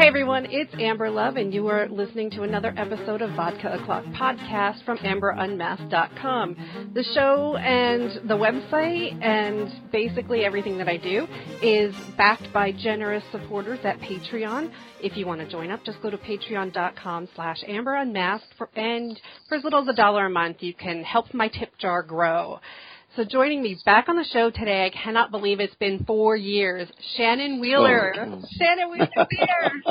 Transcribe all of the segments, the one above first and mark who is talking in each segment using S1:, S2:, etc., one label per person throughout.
S1: Hey everyone, it's Amber Love, and you are listening to another episode of Vodka O'Clock podcast from AmberUnmasked.com. The show and the website and basically everything that I do is backed by generous supporters at Patreon. If you want to join up, just go to patreon.com slash AmberUnmasked, and for as little as a dollar a month, you can help my tip jar grow. So joining me back on the show today, I cannot believe it's been four years. Shannon Wheeler. Oh. Shannon Wheeler here.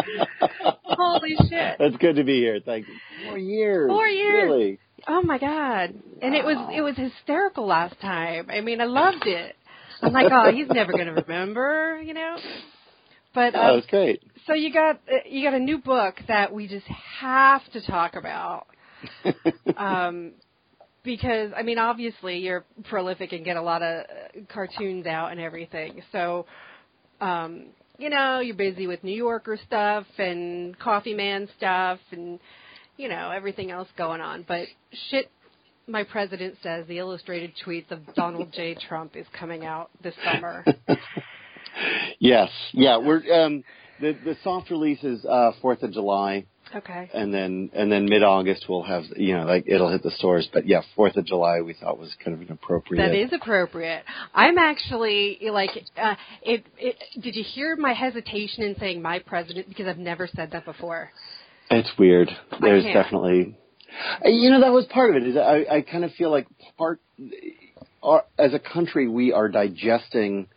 S1: Holy shit.
S2: That's good to be here. Thank you. Four years.
S1: Four years.
S2: Really?
S1: Oh my god. And wow. it was it was hysterical last time. I mean, I loved it. I'm like, oh, he's never going to remember, you know. But
S2: um, oh, was great.
S1: So you got uh, you got a new book that we just have to talk about. um, because I mean, obviously you're prolific and get a lot of uh, cartoons out and everything. So, um, you know, you're busy with New Yorker stuff and Coffee Man stuff and you know everything else going on. But shit, my president says the illustrated tweets of Donald J. Trump is coming out this summer.
S2: yes, yeah, we're um, the the soft release is uh, Fourth of July.
S1: Okay.
S2: And then and then mid August we'll have you know like it'll hit the stores. But yeah, Fourth of July we thought was kind of an appropriate.
S1: That is appropriate. I'm actually like, uh, it, it. Did you hear my hesitation in saying my president because I've never said that before.
S2: It's weird. There's definitely, you know, that was part of it. Is I I kind of feel like part, our, as a country we are digesting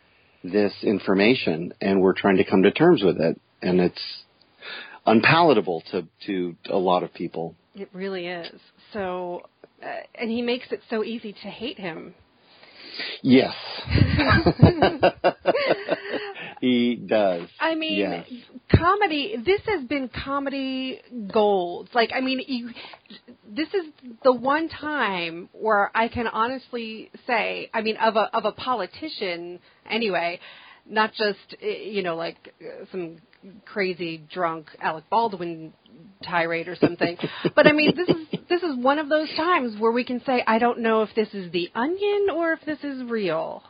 S2: this information and we're trying to come to terms with it, and it's unpalatable to to a lot of people.
S1: It really is. So, uh, and he makes it so easy to hate him.
S2: Yes. he does.
S1: I mean,
S2: yes.
S1: comedy. This has been comedy gold. Like, I mean, you, this is the one time where I can honestly say, I mean, of a of a politician anyway, not just eh, you know like some crazy drunk Alec Baldwin tirade or something. but I mean, this is this is one of those times where we can say, I don't know if this is the Onion or if this is real.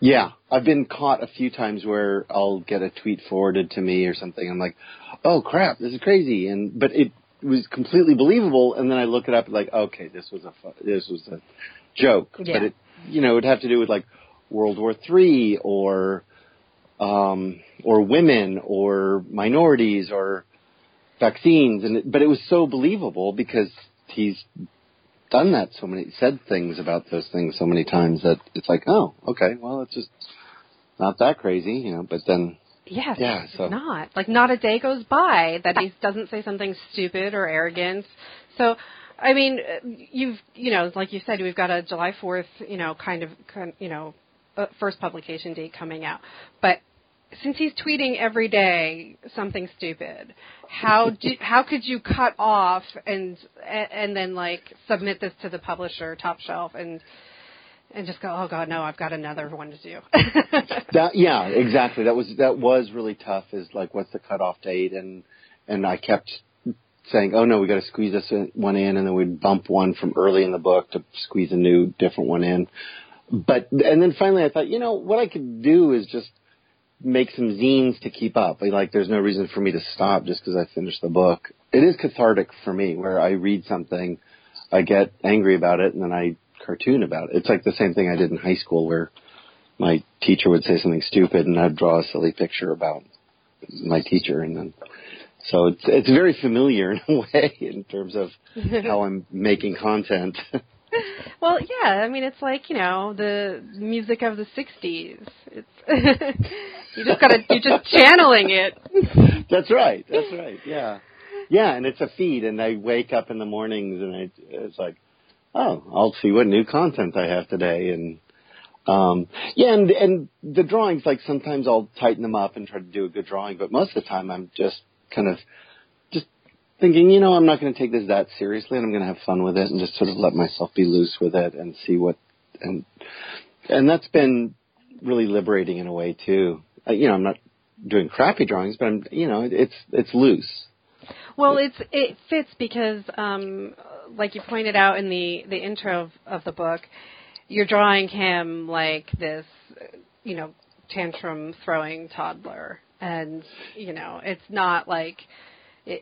S2: Yeah, I've been caught a few times where I'll get a tweet forwarded to me or something. I'm like, oh crap, this is crazy, and but it was completely believable. And then I look it up, like, okay, this was a this was a joke,
S1: yeah.
S2: but it you know it would have to do with like World War Three or um, or women or minorities or vaccines, and but it was so believable because he's done that so many, said things about those things so many times that it's like, oh, okay, well, it's just not that crazy, you know. But then,
S1: yes,
S2: yeah, so
S1: not like not a day goes by that he doesn't say something stupid or arrogant. So. I mean, you've you know, like you said, we've got a July Fourth, you know, kind of, you know, uh, first publication date coming out. But since he's tweeting every day something stupid, how do how could you cut off and and then like submit this to the publisher, Top Shelf, and and just go, oh god, no, I've got another one to do.
S2: that yeah, exactly. That was that was really tough. Is like, what's the cutoff date? And and I kept saying, oh no, we got to squeeze this one in, and then we'd bump one from early in the book to squeeze a new different one in but and then finally I thought, you know, what I could do is just make some zines to keep up. Like there's no reason for me to stop just because I finished the book. It is cathartic for me where I read something, I get angry about it, and then I cartoon about it. It's like the same thing I did in high school where my teacher would say something stupid and I'd draw a silly picture about my teacher and then so it's it's very familiar in a way in terms of how I'm making content.
S1: well, yeah. I mean, it's like you know the music of the '60s. It's you just gotta you're just channeling it.
S2: That's right. That's right. Yeah, yeah. And it's a feed, and I wake up in the mornings, and I, it's like, oh, I'll see what new content I have today, and um yeah and and the drawings like sometimes i'll tighten them up and try to do a good drawing but most of the time i'm just kind of thinking, you know, I'm not going to take this that seriously, and I'm going to have fun with it, and just sort of let myself be loose with it and see what, and and that's been really liberating in a way too. Uh, you know, I'm not doing crappy drawings, but I'm, you know, it's it's loose.
S1: Well, it's it fits because, um, like you pointed out in the the intro of, of the book, you're drawing him like this, you know, tantrum throwing toddler and you know, it's not like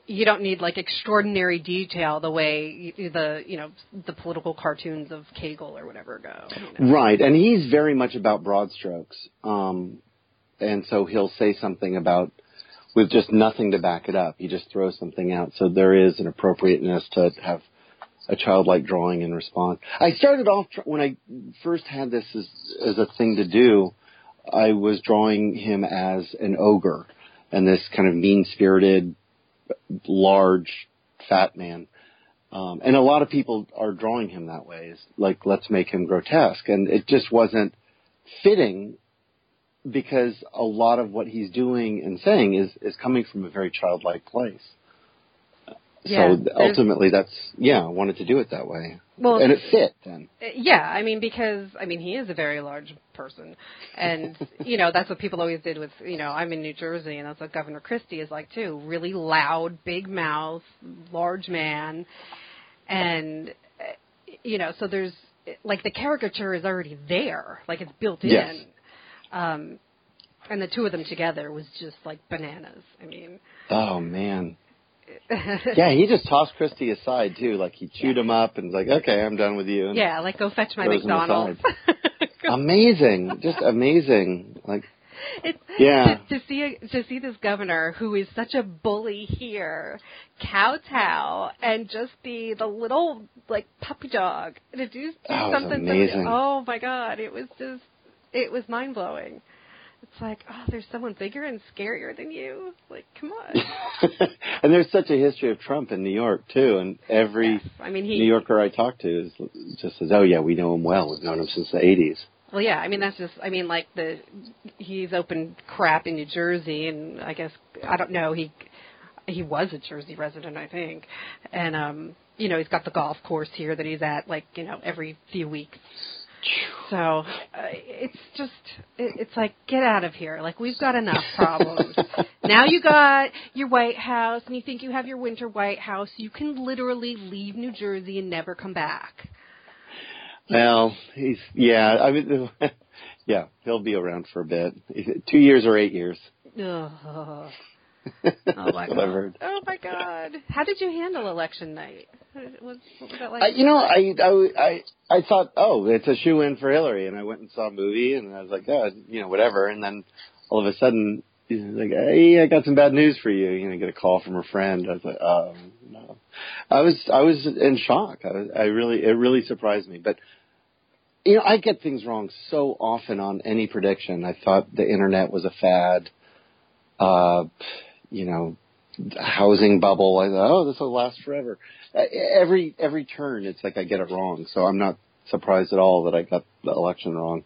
S1: you don't need like extraordinary detail the way the you know the political cartoons of Kegel or whatever go. You know?
S2: Right, and he's very much about broad strokes, um, and so he'll say something about with just nothing to back it up. He just throws something out. So there is an appropriateness to have a childlike drawing in response. I started off when I first had this as, as a thing to do. I was drawing him as an ogre and this kind of mean-spirited, large, fat man. Um, and a lot of people are drawing him that way. It's like, let's make him grotesque. And it just wasn't fitting because a lot of what he's doing and saying is, is coming from a very childlike place.
S1: Yeah,
S2: so ultimately that's, yeah, I wanted to do it that way.
S1: Well,
S2: and it fit then.
S1: Yeah, I mean because I mean he is a very large person, and you know that's what people always did with you know I'm in New Jersey and that's what Governor Christie is like too. Really loud, big mouth, large man, and uh, you know so there's like the caricature is already there, like it's built in.
S2: Yes.
S1: Um, and the two of them together was just like bananas. I mean,
S2: Oh man. Yeah, he just tossed Christie aside too. Like he chewed him up and was like, "Okay, I'm done with you." And
S1: yeah, like go fetch my McDonald's.
S2: amazing, just amazing. Like,
S1: It's,
S2: Yeah.
S1: To, to see a, to see this governor who is such a bully here, kowtow and just be the little like puppy dog to do, do
S2: was
S1: something.
S2: amazing.
S1: oh my god, it was just it was mind blowing. It's like oh, there's someone bigger and scarier than you. Like come on.
S2: and there's such a history of Trump in New York too, and every
S1: Yes. I mean he.
S2: New Yorker I talk to is just says, "Oh yeah, we know him well. We've known him since the '80s."
S1: Well, yeah, I mean that's just I mean like the he's opened crap in New Jersey, and I guess I don't know he he was a Jersey resident, I think, and um you know he's got the golf course here that he's at like you know every few weeks. So uh, it's just it, it's like get out of here. Like we've got enough problems. now you got your White House, and you think you have your winter White House. You can literally leave New Jersey and never come back.
S2: Well, he's yeah. I mean, yeah, he'll be around for a bit. Two years or eight years.
S1: Ugh.
S2: That's
S1: Oh my god!
S2: I've heard.
S1: Oh my god! How did you handle election night? What was, what was that like?
S2: I, you know, I, I I I thought, oh, it's a shoe in for Hillary, and I went and saw a movie, and I was like, oh, you know, whatever. And then all of a sudden, he's like, hey, I got some bad news for you. You know, I get a call from a friend. I was like, oh no. I was I was in shock. I was, I really it really surprised me, but. You know, I get things wrong so often on any prediction. I thought the internet was a fad. Uh, you know, housing bubble. I thought, oh, this will last forever. Uh, Every every turn, it's like I get it wrong. So I'm not surprised at all that I got the election wrong.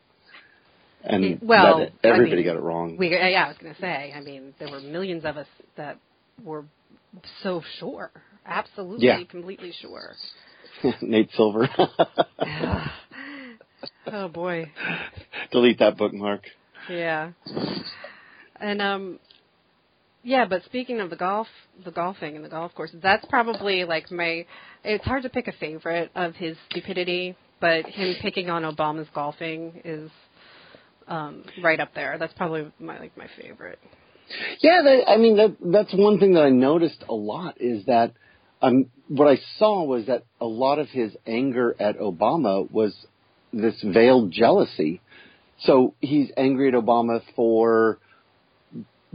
S2: And
S1: Well,
S2: that
S1: I
S2: everybody
S1: mean,
S2: got it wrong.
S1: we, yeah, I was going to say. I mean, there were millions of us that were so sure, absolutely,
S2: Yeah.
S1: completely sure.
S2: Nate Silver.
S1: oh boy,
S2: Delete that bookmark.
S1: yeah. And um, yeah. But speaking of the golf, the golfing and the golf courses, that's probably like my. It's hard to pick a favorite of his stupidity, but him picking on Obama's golfing is um right up there. That's probably my like my favorite.
S2: Yeah, that, I mean that that's one thing that I noticed a lot is that um, what I saw was that a lot of his anger at Obama was this veiled jealousy. So he's angry at Obama for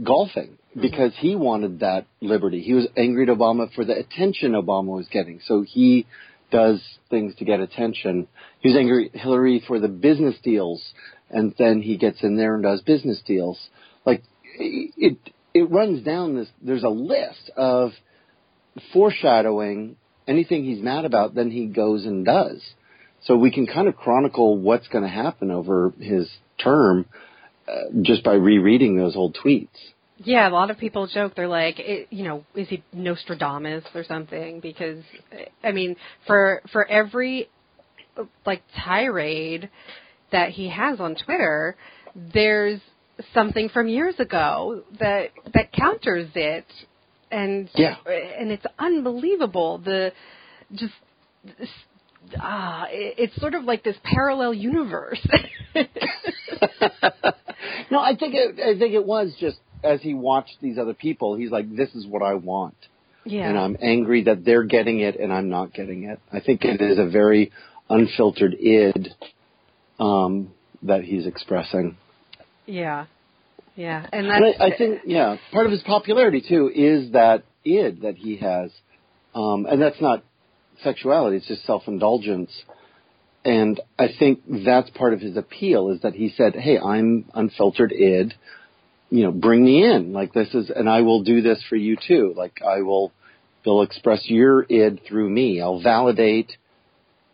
S2: golfing because he wanted that liberty. He was angry at Obama for the attention Obama was getting. So he does things to get attention. He was angry at Hillary for the business deals, and then he gets in there and does business deals. Like it, it runs down this. There's a list of foreshadowing anything he's mad about. Then he goes and does. So we can kind of chronicle what's going to happen over his term uh, just by rereading those old tweets.
S1: Yeah, a lot of people joke. They're like, it, you know, is he Nostradamus or something? Because, I mean, for for every like tirade that he has on Twitter, there's something from years ago that that counters it, and
S2: Yeah.
S1: and it's unbelievable. The just ah, it, it's sort of like this parallel universe.
S2: no, I think it, I think it was just as he watched these other people, he's like, "This is what I want,"
S1: Yeah.
S2: and I'm angry that they're getting it and I'm not getting it. I think it is a very unfiltered id um, that he's expressing.
S1: yeah. Yeah. And
S2: And I, I think, yeah, part of his popularity too is that id that he has, um, and that's not sexuality; it's just self-indulgence. And I think that's part of his appeal is that he said, "Hey, I'm unfiltered id. You know, bring me in. Like this is, and I will do this for you too. Like I will, they'll express your id through me. I'll validate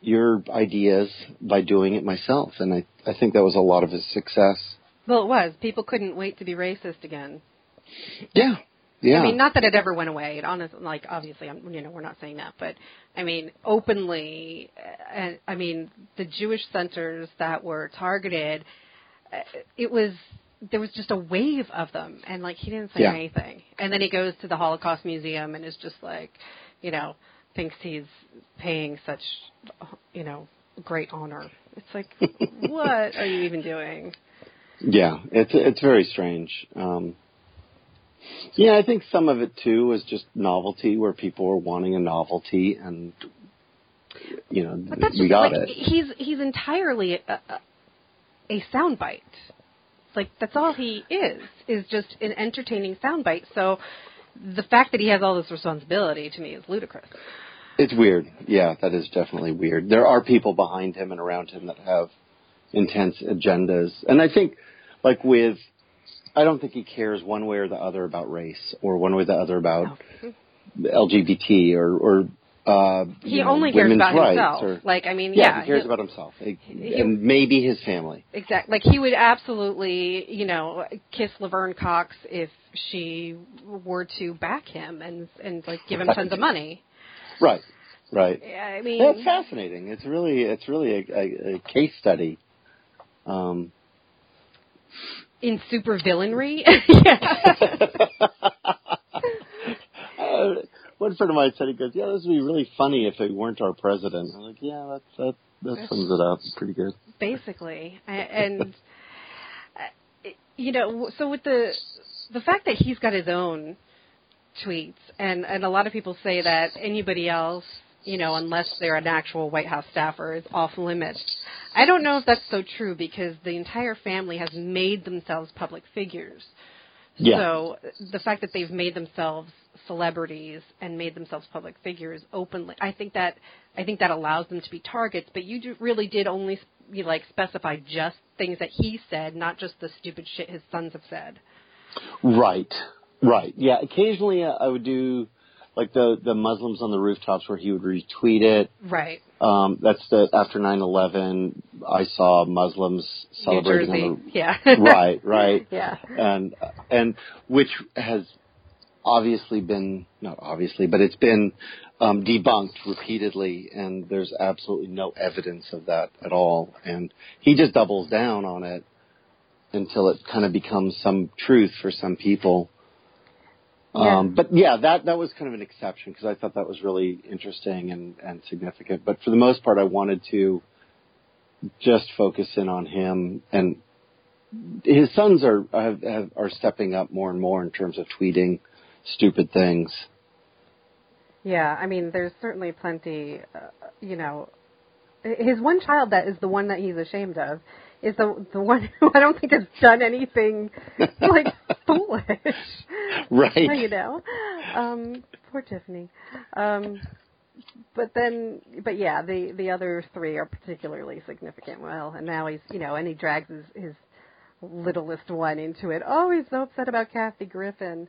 S2: your ideas by doing it myself." And I, I think that was a lot of his success.
S1: well, it was. People couldn't wait to be racist again.
S2: Yeah, yeah.
S1: I mean, not that it ever went away. It honestly, like, obviously, I'm, you know, we're not saying that, but I mean, openly, uh, I mean, the Jewish centers that were targeted, uh, it was there was just a wave of them, and like he didn't say
S2: Yeah.
S1: anything, and then he goes to the Holocaust Museum and is just like, you know, thinks he's paying such, you know, great honor. It's like, what are you even doing?
S2: Yeah, it's it's very strange. Um, yeah, I think some of it too was just novelty, where people were wanting a novelty, and you know, we got
S1: like
S2: it.
S1: he's he's entirely a, a soundbite. Like that's all he is is just an entertaining soundbite. So the fact that he has all this responsibility to me is ludicrous.
S2: It's weird. Yeah, that is definitely weird. There are people behind him and around him that have intense agendas, and I think, like with, I don't think he cares one way or the other about race, or one way or the other about LGBT, or or uh,
S1: He
S2: know,
S1: only cares about himself.
S2: Or,
S1: like I mean,
S2: yeah,
S1: yeah,
S2: he cares
S1: he-
S2: about himself
S1: he-
S2: and maybe his family.
S1: Exactly. Like he would absolutely, you know, kiss Laverne Cox if she were to back him and and like give him tons of money.
S2: Right, right.
S1: I mean,
S2: That's fascinating. It's really, it's really a, a, a case study. Um,
S1: in super villainry. yeah.
S2: uh, one friend of mine said, he goes, "Yeah, this would be really funny if it weren't our president." I'm like, "Yeah, that's that that sums it up pretty good."
S1: basically and uh, you know so with the the fact that he's got his own tweets and and a lot of people say that anybody else you know unless they're an actual white house staffer is off limits i don't know if that's so true because the entire family has made themselves public figures
S2: Yeah.
S1: so the fact that they've made themselves celebrities and made themselves public figures openly, I think that I think that allows them to be targets. But you do, really did only you like specify just things that he said, not just the stupid shit his sons have said.
S2: Right, right. Yeah, occasionally uh, I would do like the the Muslims on the rooftops where he would retweet it.
S1: Right.
S2: Um, that's the after 9/11. I saw Muslims celebrating
S1: New Jersey. Yeah.
S2: right, right.
S1: Yeah.
S2: and and which has obviously been not obviously, but it's been um, debunked repeatedly, and there's absolutely no evidence of that at all. And he just doubles down on it until it kind of becomes some truth for some people.
S1: Yeah.
S2: Um, but yeah, that that was kind of an exception because I thought that was really interesting and and significant. But for the most part, I wanted to just focus in on him and his sons are have, have, are stepping up more and more in terms of tweeting stupid things.
S1: Yeah, I mean, there's certainly plenty, uh, you know, his one child that is the one that he's ashamed of is the the one who I don't think has done anything like foolish.
S2: Right.
S1: you know. Um poor Tiffany. Um but then but yeah, the the other three are particularly significant. Well, and now he's, you know, and he drags his his littlest one into it. Oh, he's so upset about Kathy Griffin.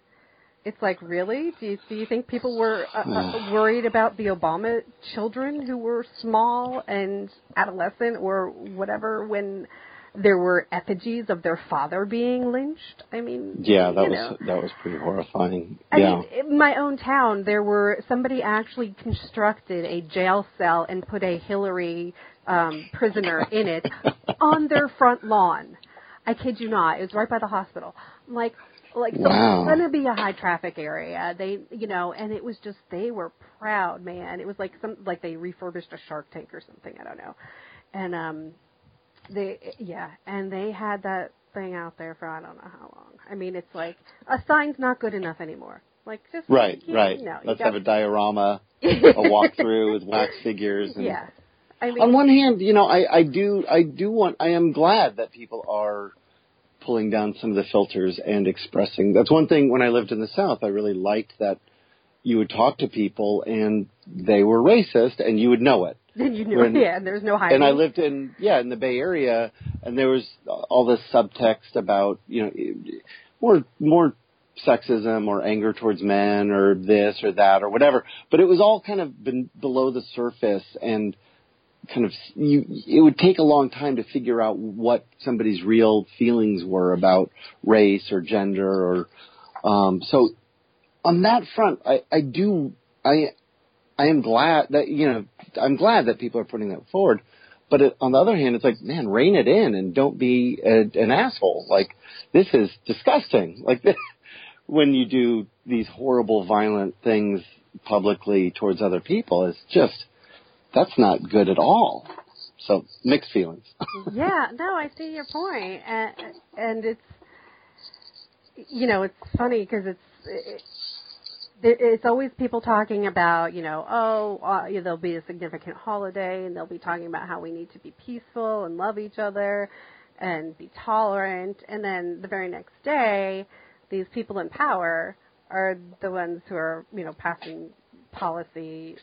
S1: It's like, really? Do you, do you think people were uh, uh, worried about the Obama children who were small and adolescent or whatever when there were effigies of their father being lynched? I mean,
S2: Yeah, that was
S1: know.
S2: that was pretty horrifying.
S1: I
S2: yeah.
S1: mean, in my own town, there were somebody actually constructed a jail cell and put a Hillary um, prisoner in it on their front lawn. I kid you not. It was right by the hospital. I'm like, like so
S2: Wow.
S1: it's gonna be a high traffic area. They, you know, and it was just they were proud, man. It was like some like they refurbished a Shark Tank or something. I don't know, and um, they yeah, and they had that thing out there for I don't know how long. I mean, it's like a sign's not good enough anymore. Like just
S2: right,
S1: you,
S2: right.
S1: You know,
S2: Let's have a diorama, a walkthrough with wax figures. And
S1: yeah. I mean,
S2: on one hand, you know, I, I do, I do want, I am glad that people are pulling down some of the filters and expressing. That's one thing when I lived in the South, I really liked that you would talk to people and they were racist and you would know it.
S1: Then you knew,
S2: When-
S1: yeah, and there's no hiding.
S2: And I lived in, yeah, in the Bay Area and there was all this subtext about, you know, more, more sexism or anger towards men or this or that or whatever. But it was all kind of been below the surface and kind of you it would take a long time to figure out what somebody's real feelings were about race or gender or um so on that front I I do I I am glad that you know I'm glad that people are putting that forward. But it, on the other hand it's like man rein it in and don't be a, an asshole. Like this is disgusting. Like this, when you do these horrible violent things publicly towards other people it's just that's not good at all. So mixed feelings.
S1: yeah, no, I see your point, and and it's you know it's funny because it's it, it's always people talking about you know oh uh, there'll be a significant holiday and they'll be talking about how we need to be peaceful and love each other and be tolerant, and then the very next day these people in power are the ones who are you know passing policy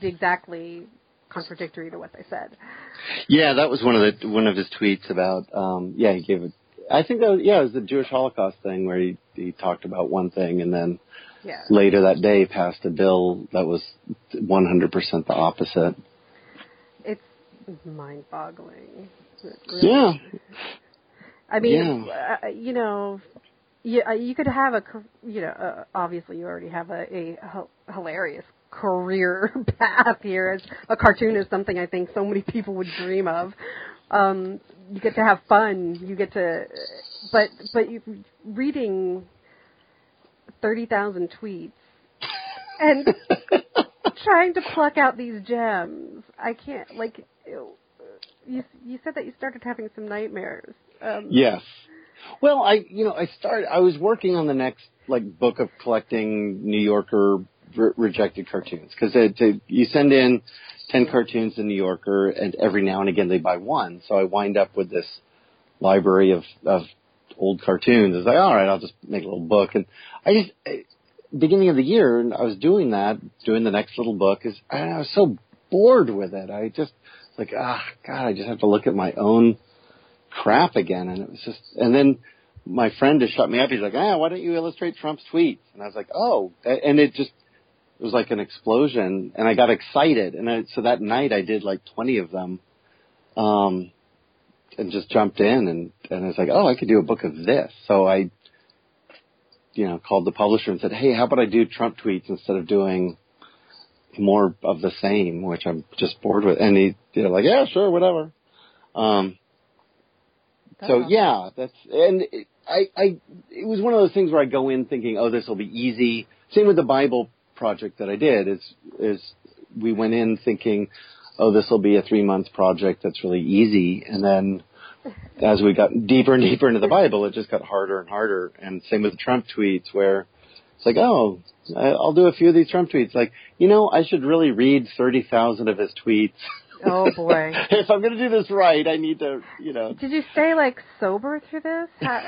S1: exactly contradictory to what they said.
S2: Yeah, that was one of the one of his tweets about. Um, yeah, he gave it. I think that was, yeah, it was the Jewish Holocaust thing where he he talked about one thing and then
S1: Yeah.
S2: later that day passed a bill that was 100% the opposite.
S1: It's mind-boggling. It really-
S2: Yeah,
S1: I mean, uh, you know, you, uh, you could have a, you know, uh, obviously you already have a, a hilarious career path here as a cartoonist, something I think so many people would dream of. Um, you get to have fun. You get to, but but you, reading thirty thousand tweets and trying to pluck out these gems. I can't like. You you said that you started having some nightmares. Um,
S2: Yes. Well, I you know I started. I was working on the next like book of collecting New Yorker re- rejected cartoons because you send in ten cartoons to New Yorker, and every now and again they buy one. So I wind up with this library of of old cartoons. It's like all right, I'll just make a little book, and I just. Beginning of the year, and I was doing that, doing the next little book. Is I was so bored with it. I just like ah, God, I just have to look at my own crap again. And it was just, and then my friend just shut me up. He's like, ah, why don't you illustrate Trump's tweets? And I was like, oh, and it just, it was like an explosion and I got excited. And I, so that night I did like 20 of them, um, and just jumped in and, and I was like, oh, I could do a book of this. So I, you know, called the publisher and said, hey, how about I do Trump tweets instead of doing more of the same, which I'm just bored with. And he, they're like, yeah, sure, whatever. Um, so
S1: Oh.
S2: yeah, that's and it, I I it was one of those things where I go in thinking, oh, this will be easy. Same with the Bible project that I did. Is is we went in thinking, oh, this will be a three month project that's really easy, and then as we got deeper and deeper into the Bible, it just got harder and harder. And same with the Trump tweets, where it's like, oh, I'll do a few of these Trump tweets. Like, you know, I should really read thirty thousand of his tweets.
S1: Oh boy.
S2: if I'm going to do this right, I need to, you know.
S1: Did you stay like sober through this? How,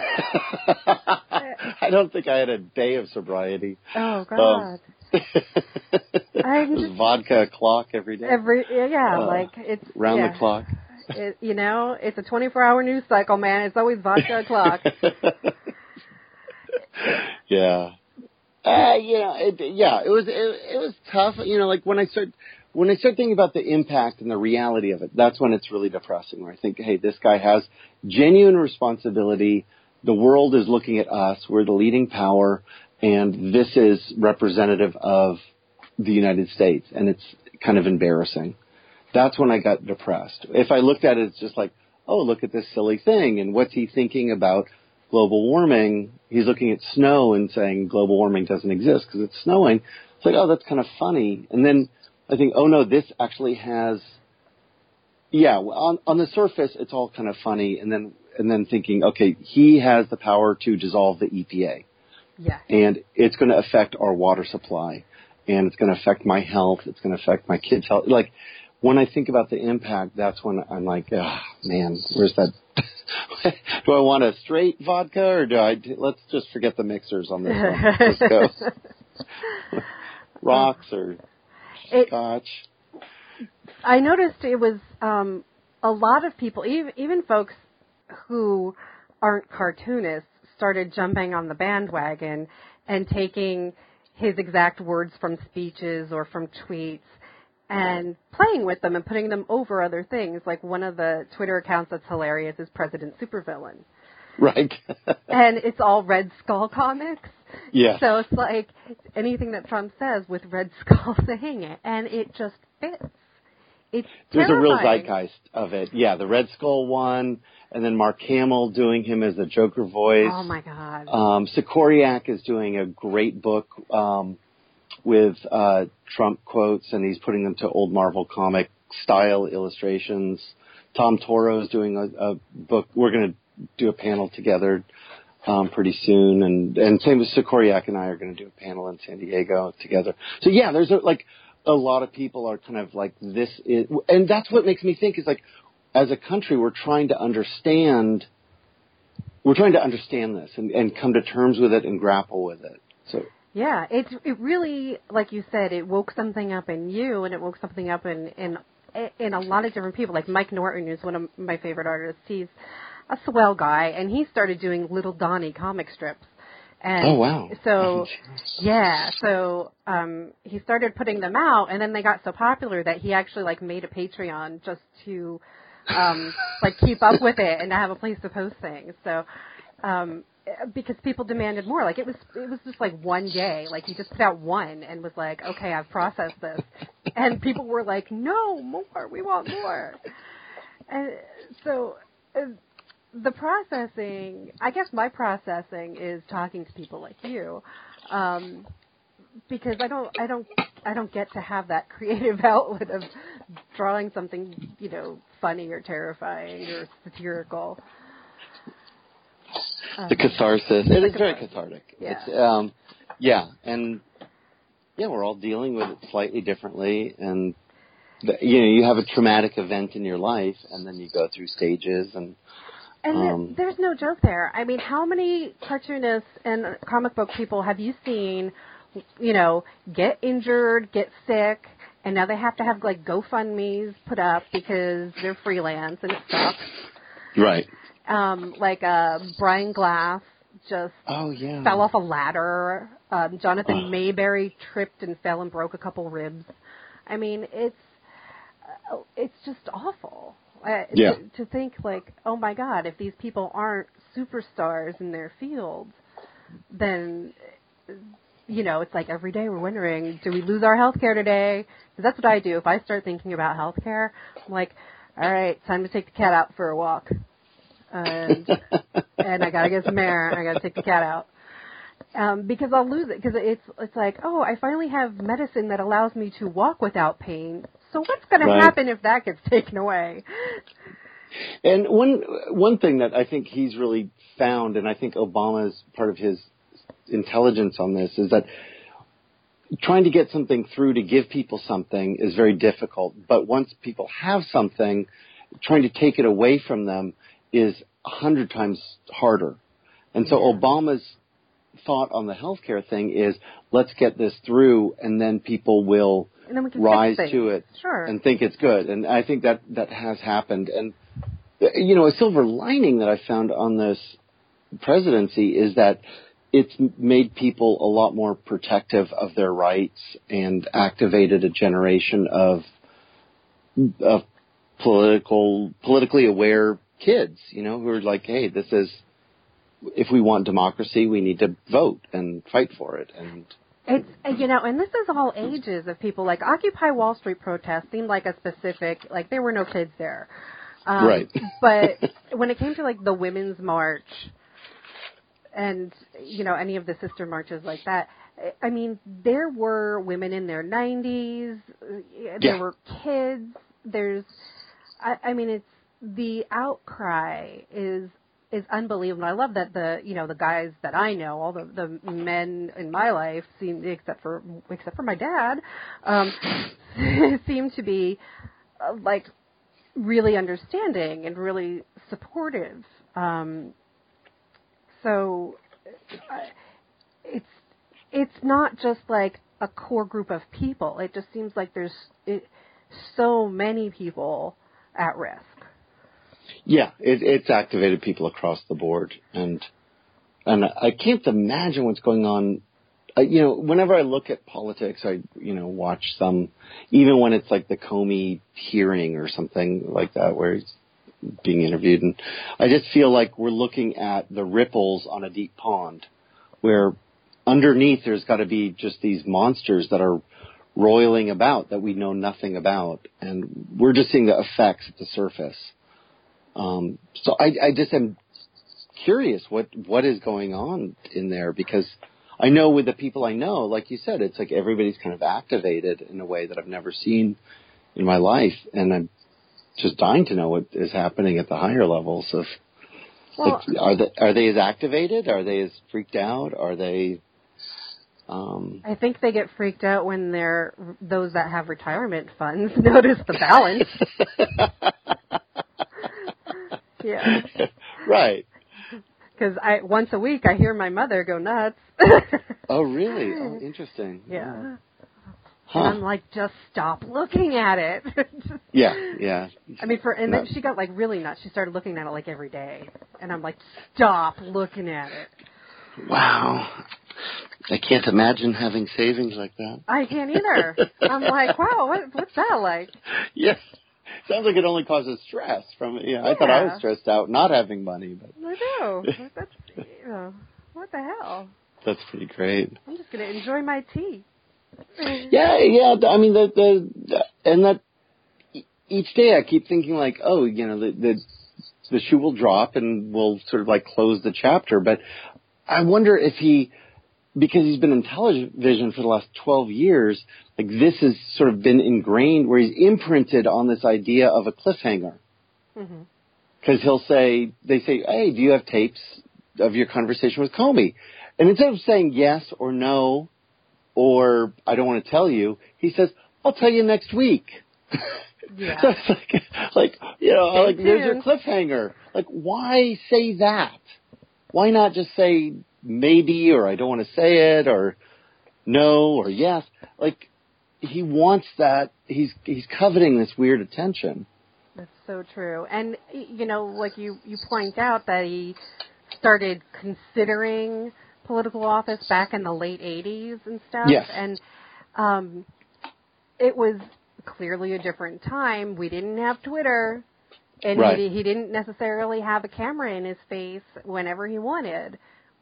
S2: I don't think I had a day of sobriety.
S1: oh God.
S2: Um,
S1: I'm just-
S2: vodka clock every day.
S1: Every yeah,
S2: Uh,
S1: like it's
S2: round
S1: yeah.
S2: the clock.
S1: It, you know, it's a 24-hour news cycle, man. It's always vodka o'clock.
S2: yeah. Uh, you know, it, yeah, it was it, it was tough. You know, like when I start when I start thinking about the impact and the reality of it, that's when it's really depressing. Where I think, hey, this guy has genuine responsibility. The world is looking at us. We're the leading power, and this is representative of the United States, and it's kind of embarrassing. That's when I got depressed. If I looked at it it's just like, oh, look at this silly thing, and what's he thinking about global warming? He's looking at snow and saying global warming doesn't exist because it's snowing. It's like, oh, that's kind of funny. And then I think, oh no, this actually has, yeah, on on the surface it's all kind of funny, and then and then thinking, okay, he has the power to dissolve the EPA.
S1: Yeah.
S2: And it's going to affect our water supply and it's going to affect my health. It's going to affect my kids' health. Like when I think about the impact, that's when I'm like, ah, oh, man, where's that? do I want a straight vodka or do I, let's just forget the mixers on this one. Let's go. Rocks or it, scotch.
S1: I noticed it was, um, a lot of people, even, even folks who aren't cartoonists, started jumping on the bandwagon and taking his exact words from speeches or from tweets and playing with them and putting them over other things. Like one of the Twitter accounts that's hilarious is President Supervillain.
S2: Right.
S1: and it's all Red Skull comics.
S2: Yeah.
S1: So it's like anything that Trump says with Red Skull saying it, and it just fits. It's
S2: There's a real zeitgeist of it. Yeah, the Red Skull one, and then Mark Hamill doing him as the Joker voice.
S1: Oh my God.
S2: Um, Sikoryak is doing a great book um, with uh, Trump quotes, and he's putting them to old Marvel comic style illustrations. Tom Toro is doing a, a book. We're going to do a panel together um, pretty soon, and and same with Sikoryak and I are going to do a panel in San Diego together. So yeah, there's a, like a lot of people are kind of like this, is, and that's what makes me think is like as a country, we're trying to understand. We're trying to understand this and, and come to terms with it and grapple with it. So
S1: yeah, it's it really like you said, it woke something up in you, and it woke something up in in in a lot of different people. Like Mike Norton is one of my favorite artists. He's a swell guy, and he started doing Little Donnie comic strips. And
S2: oh wow!
S1: So yeah, so um, he started putting them out, and then they got so popular that he actually like made a Patreon just to um, like keep up with it and have a place to post things. So um, because people demanded more. Like it was it was just like one day. Like he just put out one and was like, okay, I've processed this, and people were like, no more, we want more. And so. Uh, the processing, I guess my processing is talking to people like you, um, because I don't, I don't, I don't get to have that creative outlet of drawing something, you know, funny or terrifying or satirical.
S2: Um, the catharsis. It is very cathartic.
S1: Yeah.
S2: It's, um, yeah, and yeah, we're all dealing with it slightly differently, and the, you know, you have a traumatic event in your life, and then you go through stages and
S1: and
S2: um,
S1: there's no joke there. I mean, how many cartoonists and comic book people have you seen, you know, get injured, get sick, and now they have to have like GoFundMe's put up because they're freelance and it sucks.
S2: Right.
S1: Um, like uh, Brian Glass just
S2: oh yeah
S1: fell off a ladder. Um, Jonathan
S2: oh.
S1: Maberry tripped and fell and broke a couple ribs. I mean, it's uh, it's just awful. Uh,
S2: yeah.
S1: to, to think like, oh my God, if these people aren't superstars in their fields, then you know, it's like every day we're wondering, do we lose our health care today? Because that's what I do. If I start thinking about health care, I'm like, all right, time to take the cat out for a walk, and and I gotta get some air. I gotta take the cat out. Um, because I'll lose it because it's it's like oh I finally have medicine that allows me to walk without pain so what's going
S2: right.
S1: to happen if that gets taken away?
S2: And one one thing that I think he's really found, and I think Obama's part of his intelligence on this, is that trying to get something through to give people something is very difficult. But once people have something, trying to take it away from them is a hundred times harder. And so. Obama's thought on the healthcare thing is let's get this through, and then people will
S1: then
S2: rise to it
S1: sure.
S2: and think it's good. And I think that that has happened. And you know, a silver lining that I found on this presidency is that it's made people a lot more protective of their rights and activated a generation of of political politically aware kids, you know, who are like, hey, this is if we want democracy, we need to vote and fight for it and
S1: it's you know, and this is all ages of people. Like Occupy Wall Street protests seemed like a specific, like there were no kids there, um,
S2: right?
S1: but when it came to like the women's march, and you know any of the sister marches like that, I mean there were women in their 90s, there
S2: yeah.
S1: were kids. There's, I, I mean it's the outcry is is unbelievable. I love that the you know the guys that I know, all the the men in my life seem except for except for my dad, um, seem to be uh, like really understanding and really supportive. Um, so uh, it's it's not just like a core group of people. It just seems like there's it, so many people at risk.
S2: Yeah, it, it's activated people across the board, and and I can't imagine what's going on. Uh, you know, whenever I look at politics, I you know watch some, even when it's like the Comey hearing or something like that, where he's being interviewed, and I just feel like we're looking at the ripples on a deep pond, where underneath there's got to be just these monsters that are roiling about that we know nothing about, and we're just seeing the effects at the surface. Um, so I, I just am curious what what is going on in there because I know with the people I know, like you said, it's like everybody's kind of activated in a way that I've never seen in my life, and I'm just dying to know what is happening at the higher levels of.
S1: Well,
S2: like, are they are they as activated? Are they as freaked out? Are they um,
S1: I think they get freaked out when they're those that have retirement funds notice the balance. yeah.
S2: Right.
S1: Because I once a week I hear my mother go nuts.
S2: oh really? Oh, interesting.
S1: Yeah.
S2: Huh.
S1: And I'm like, just stop looking at it.
S2: yeah, yeah.
S1: I mean, for and then she got like really nuts. She started looking at it like every day, and I'm like, stop looking at it.
S2: Wow. I can't imagine having savings like that.
S1: I can't either. I'm like, wow, what, what's that like?
S2: Yes. Sounds like it only causes stress from you know, I thought I was stressed out not having money, but
S1: I know. That's you know, what the hell?
S2: That's pretty great.
S1: I'm just gonna enjoy my tea.
S2: Yeah, yeah. I mean, the the and that each day I keep thinking like, oh, you know, the the the shoe will drop and we'll sort of like close the chapter. But I wonder if he, because he's been in television for the last 12 years, like this has sort of been ingrained where he's imprinted on this idea of a cliffhanger. Because mm-hmm. he'll say, they say, hey, do you have tapes of your conversation with Comey? And instead of saying yes or no, or I don't want to tell you, he says, I'll tell you next week.
S1: Yeah.
S2: so it's like, like you know, Stay like tuned. there's your cliffhanger. Like, why say that? Why not just say maybe or I don't want to say it or no or yes? Like, he wants that. He's he's coveting this weird attention.
S1: That's so true. And you know, like you you point out that he started considering political office back in the late 80s and stuff.
S2: Yes.
S1: And um, it was clearly a different time. We didn't have Twitter. And
S2: right.
S1: he, he didn't necessarily have a camera in his face whenever he wanted,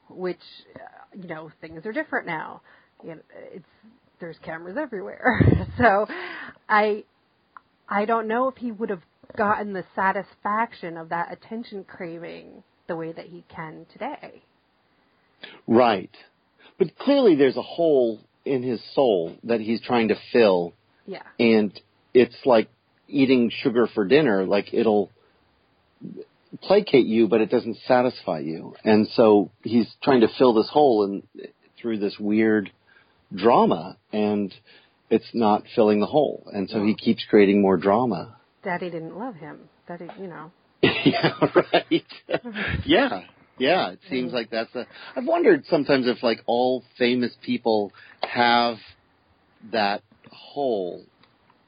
S1: which, uh, you know, things are different now. You know, it's there's cameras everywhere. so, I I don't know if he would have gotten the satisfaction of that attention craving the way that he can today.
S2: Right. But clearly there's a hole in his soul that he's trying to fill.
S1: Yeah.
S2: And it's like eating sugar for dinner, like it'll placate you, but it doesn't satisfy you. And so he's trying to fill this hole and through this weird drama and it's not filling the hole. And so he keeps creating more drama.
S1: Daddy didn't love him. Daddy, you know.
S2: yeah, right. yeah. Yeah, it seems like that's a. I've wondered sometimes if like all famous people have that hole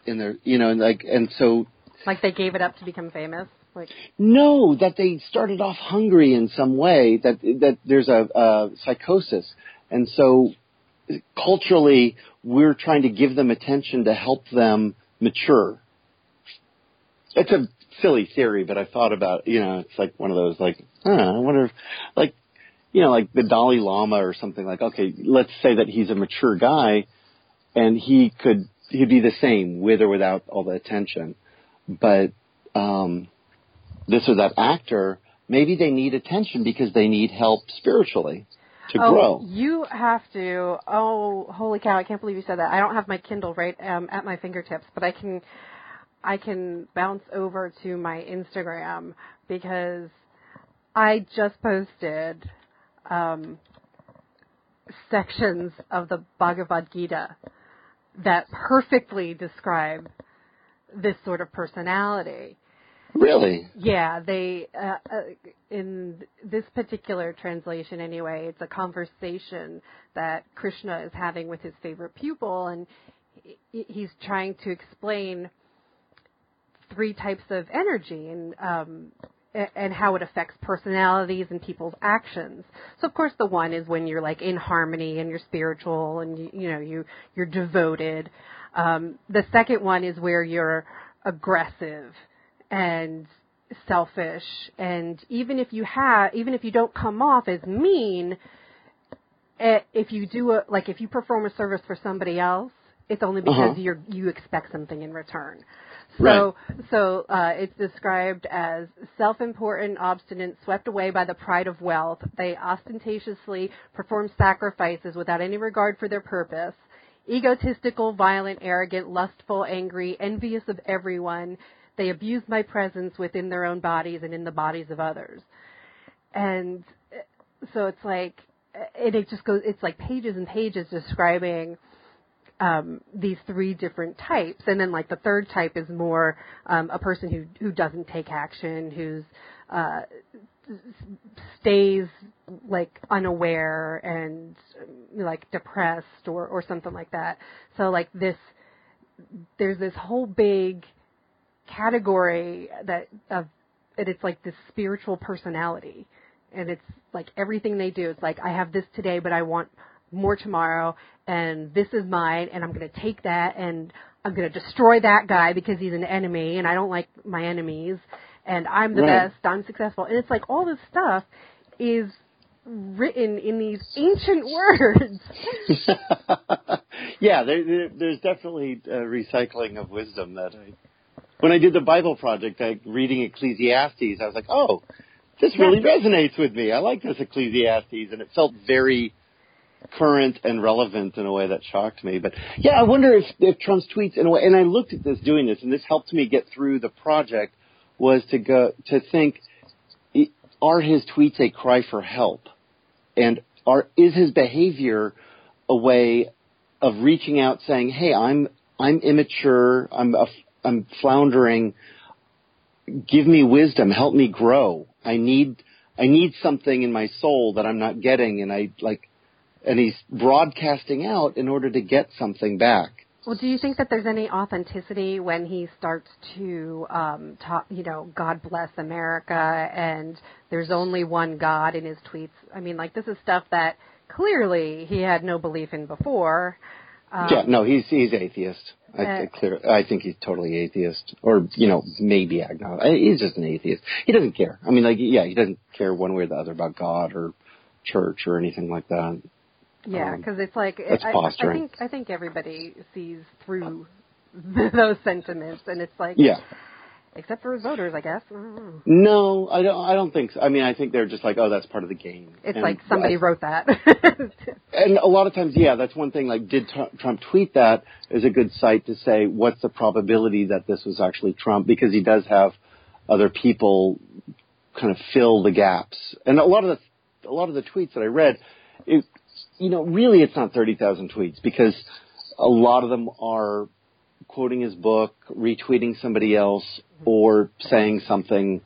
S2: in their, you know, and like, and so.
S1: Like they gave it up to become famous. Like.
S2: No, that they started off hungry in some way. That that there's a, a psychosis, and so culturally we're trying to give them attention to help them mature. It's a silly theory, but I thought about, you know, it's like one of those like, huh, I wonder if, like, you know, like the Dalai Lama or something like, okay, let's say that he's a mature guy and he could, he'd be the same with or without all the attention. But, um, this or that actor, maybe they need attention because they need help spiritually to
S1: oh,
S2: grow.
S1: You have to. Oh, holy cow! I can't believe you said that. I don't have my Kindle right um, at my fingertips, but I can I can bounce over to my Instagram because I just posted um, sections of the Bhagavad Gita that perfectly describe this sort of personality.
S2: Really?
S1: Yeah, they uh, uh, in this particular translation anyway, it's a conversation that Krishna is having with his favorite pupil and he's trying to explain three types of energy and um, and how it affects personalities and people's actions. So of course the one is when you're like in harmony and you're spiritual and you, you know you you're devoted. Um, the second one is where you're aggressive and selfish and even if you have even if you don't come off as mean eh, if you do a like if you perform a service for somebody else it's only because uh-huh. you're you expect something in return
S2: right.
S1: so uh, it's described as self-important, obstinate, swept away by the pride of wealth. They ostentatiously perform sacrifices without any regard for their purpose. Egotistical, violent, arrogant, lustful, angry, envious of everyone. They abuse my presence within their own bodies and in the bodies of others. And so it's like, and it just goes, it's like pages and pages describing um, these three different types, and then like the third type is more um, a person who who doesn't take action, who's uh, stays like unaware and like depressed or or something like that. So like this, there's this whole big category that of and it's like this spiritual personality. And it's like everything they do. It's like i have this today but i want more tomorrow and this is mine and I'm going to take that and I'm going to destroy that guy because he's an enemy and I don't like my enemies and I'm the right. best, I'm successful. And it's like all this stuff is written in these ancient words.
S2: yeah, there, there, there's definitely a recycling of wisdom that I when I did the Bible project, I reading Ecclesiastes, I was like, "Oh, this really yeah. resonates with me. I like this Ecclesiastes." And it felt very current and relevant in a way that shocked me. But yeah, I wonder if, if Trump's tweets in a way, and I looked at this doing this, and this helped me get through the project, was to go to think, are his tweets a cry for help, and are is his behavior a way of reaching out, saying, "Hey, I'm I'm immature, I'm a, I'm floundering. Give me wisdom, help me grow. I need." I need something in my soul that I'm not getting, and I like and he's broadcasting out in order to get something back.
S1: Well, do you think that there's any authenticity when he starts to um, talk, you know, God bless America and there's only one God in his tweets? I mean, like this is stuff that clearly he had no belief in before.
S2: Um, yeah, no, he's he's atheist. I, uh, clear, I think he's totally atheist, or you know, maybe agnostic. He's just an atheist. He doesn't care. I mean, like, yeah, he doesn't care one way or the other about God or church or anything like that.
S1: Yeah, because um, it's like
S2: that's
S1: I,
S2: I
S1: think I think everybody sees through those sentiments, and it's like
S2: yeah.
S1: Except for voters, I guess. Mm.
S2: No, I don't. I don't think so. I mean, I think they're just like, oh, that's part of the game.
S1: It's
S2: and
S1: like somebody I, wrote that.
S2: and a lot of times, yeah, that's one thing. Like, did Trump tweet that? Is a good site to say what's the probability that this was actually Trump because he does have other people kind of fill the gaps. And a lot of the a lot of the tweets that I read, it, you know, really it's not 30,000 tweets because a lot of them are quoting his book, retweeting somebody else, or saying something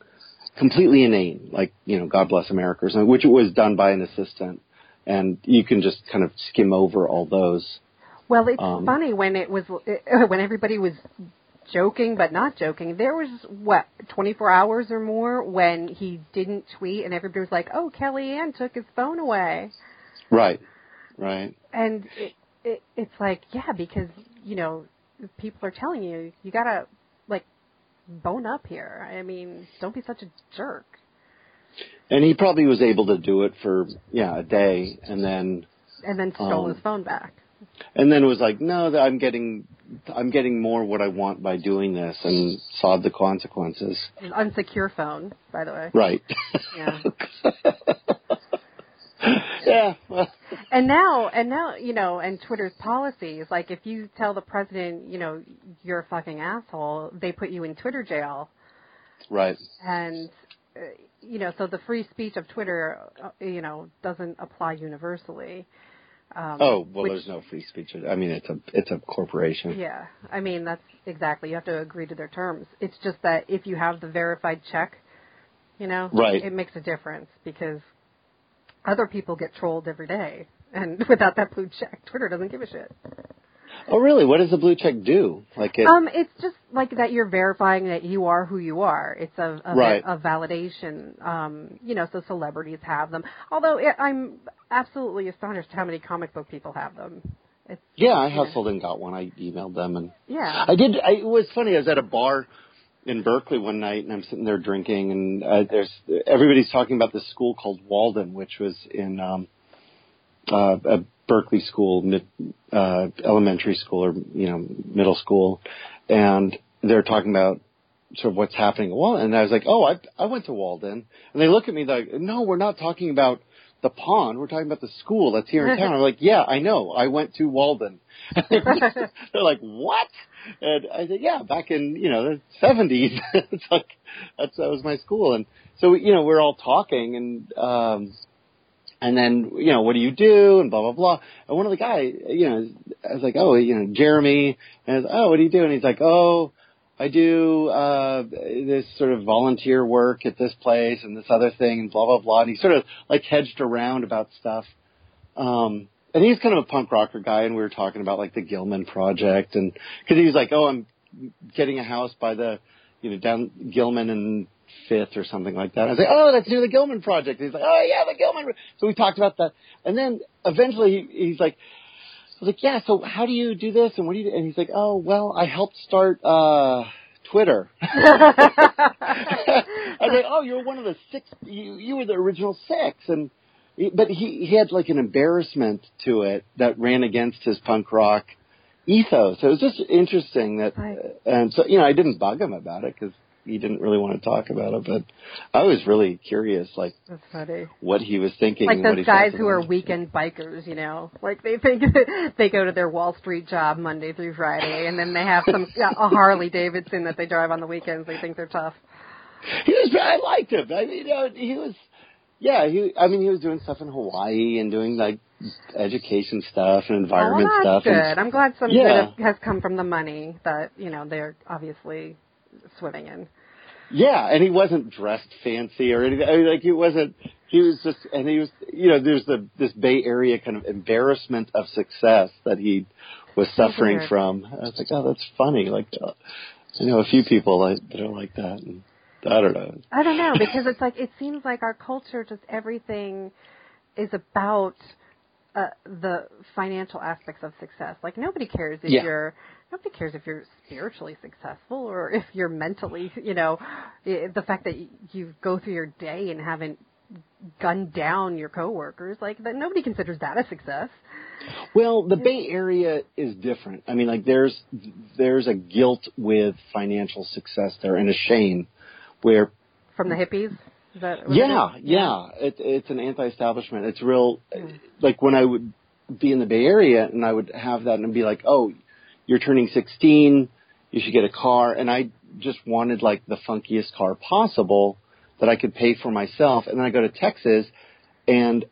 S2: completely inane, like, you know, God bless America or something, which was done by an assistant. And you can just kind of skim over all those.
S1: Well, it's um, funny when it was, when everybody was joking but not joking. There was what 24 hours or more when he didn't tweet, and everybody was like, "Oh, Kellyanne took his phone away."
S2: Right. Right.
S1: And it, it, it's like, yeah, because, you know, people are telling you, you gotta, like, bone up here. I mean, don't be such a jerk.
S2: And he probably was able to do it for, yeah, a day and then.
S1: And then stole um, his phone back.
S2: And then was like, no, I'm getting, I'm getting more what I want by doing this, and saw the consequences.
S1: An unsecure phone, by the way.
S2: Right.
S1: Yeah.
S2: yeah.
S1: and now, and now, you know, and Twitter's policies, like if you tell the president, you know, you're a fucking asshole, they put you in Twitter jail.
S2: Right.
S1: And uh, you know, so the free speech of Twitter, uh, you know, doesn't apply universally. Um,
S2: oh well,
S1: which,
S2: there's no free speech. I mean, it's a it's a corporation.
S1: Yeah, I mean that's exactly. You have to agree to their terms. It's just that if you have the verified check, you know,
S2: right.
S1: it makes a difference because other people get trolled every day, and without that blue check, Twitter doesn't give a shit.
S2: Oh, really? What does the blue check do? Like it?
S1: Um, it's just like that you're verifying that you are who you are. It's a a,
S2: Right.
S1: a validation. Um, you know, so celebrities have them. Although it, I'm absolutely astonished how many comic book people have them. It's
S2: yeah, I hustled and got one. I emailed them and
S1: yeah.
S2: I did. I, it was funny. I was at a bar in Berkeley one night, and I'm sitting there drinking, and uh, there's everybody's talking about this school called Walden, which was in um, uh, a Berkeley school, mid, uh, elementary school or you know middle school, and they're talking about sort of what's happening at Walden. And I was like, oh, I I went to Walden, and they look at me like, no, we're not talking about the pond. We're talking about the school that's here in town. I'm like, yeah, I know. I went to Walden. They're like, what? And I said, yeah, back in you know the seventies. it's like that's that was my school, and so you know we're all talking, and um, and then you know what do you do, and blah blah blah. And one of the guys, you know, I was like, oh, you know, Jeremy, and I was, oh, what do you do? And he's like, oh. I do uh this sort of volunteer work at this place and this other thing and blah blah blah. And he sort of like hedged around about stuff. Um and he's kind of a punk rocker guy and we were talking about like the Gilman project and cuz he was like, "Oh, I'm getting a house by the you know down Gilman and Fifth or something like that." I was like, "Oh, that's near the Gilman project." And he's like, "Oh, yeah, the Gilman." So we talked about that. And then eventually he, he's like I was like, yeah, so how do you do this and what do you do? And he's like, oh, well, I helped start, uh, Twitter. I was like, oh, you're one of the six, you, you were the original six. And, but he, he had like an embarrassment to it that ran against his punk rock ethos. So it was just interesting that,
S1: Right.
S2: Uh, and so, you know, I didn't bug him about it because he didn't really want to talk about it, but I was really curious, like, what he was thinking.
S1: Like those guys who are weekend bikers, you know, like they think they go to their Wall Street job Monday through Friday, and then they have some a Harley Davidson that they drive on the weekends. They think they're tough.
S2: he was I liked him. I mean, you know, he was yeah, he I mean he was doing stuff in Hawaii and doing like education stuff and environment
S1: oh, well,
S2: stuff.
S1: that's
S2: and-
S1: good. I'm glad some
S2: Yeah.
S1: good has come from the money that you know they're obviously swimming in.
S2: yeah, and he wasn't dressed fancy or anything. I mean, like he wasn't he was just and he was you know, there's the this Bay Area kind of embarrassment of success that he was suffering from. I was like, Oh, that's funny. Like uh, I know a few people like that are like that and I don't know.
S1: I don't know because it's like it seems like our culture just everything is about uh, the financial aspects of success. Like nobody cares if
S2: Yeah.
S1: you're nobody cares if you're spiritually successful or if you're mentally, you know, the fact that you go through your day and haven't gunned down your coworkers, like that nobody considers that a success.
S2: Well, the Bay Area is different. I mean, like there's there's a guilt with financial success there and a shame where
S1: From the hippies, is that what it
S2: yeah, yeah, it, it's an anti-establishment. It's real like when I would be in the Bay Area and I would have that and be like, "Oh, you're turning 16, you should get a car." And I just wanted like the funkiest car possible that I could pay for myself. And then I go to Texas and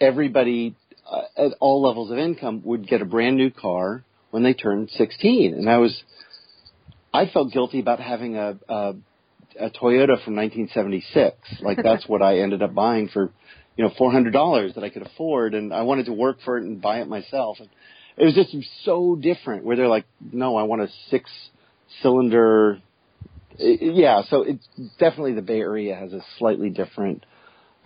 S2: everybody uh, at all levels of income would get a brand new car when they turned 16 and I was I felt guilty about having a a, a Toyota from 1976 like that's what I ended up buying for you know $400 that I could afford and I wanted to work for it and buy it myself and it was just so different where they're like no I want a 6 cylinder yeah so it's definitely the Bay Area has a slightly different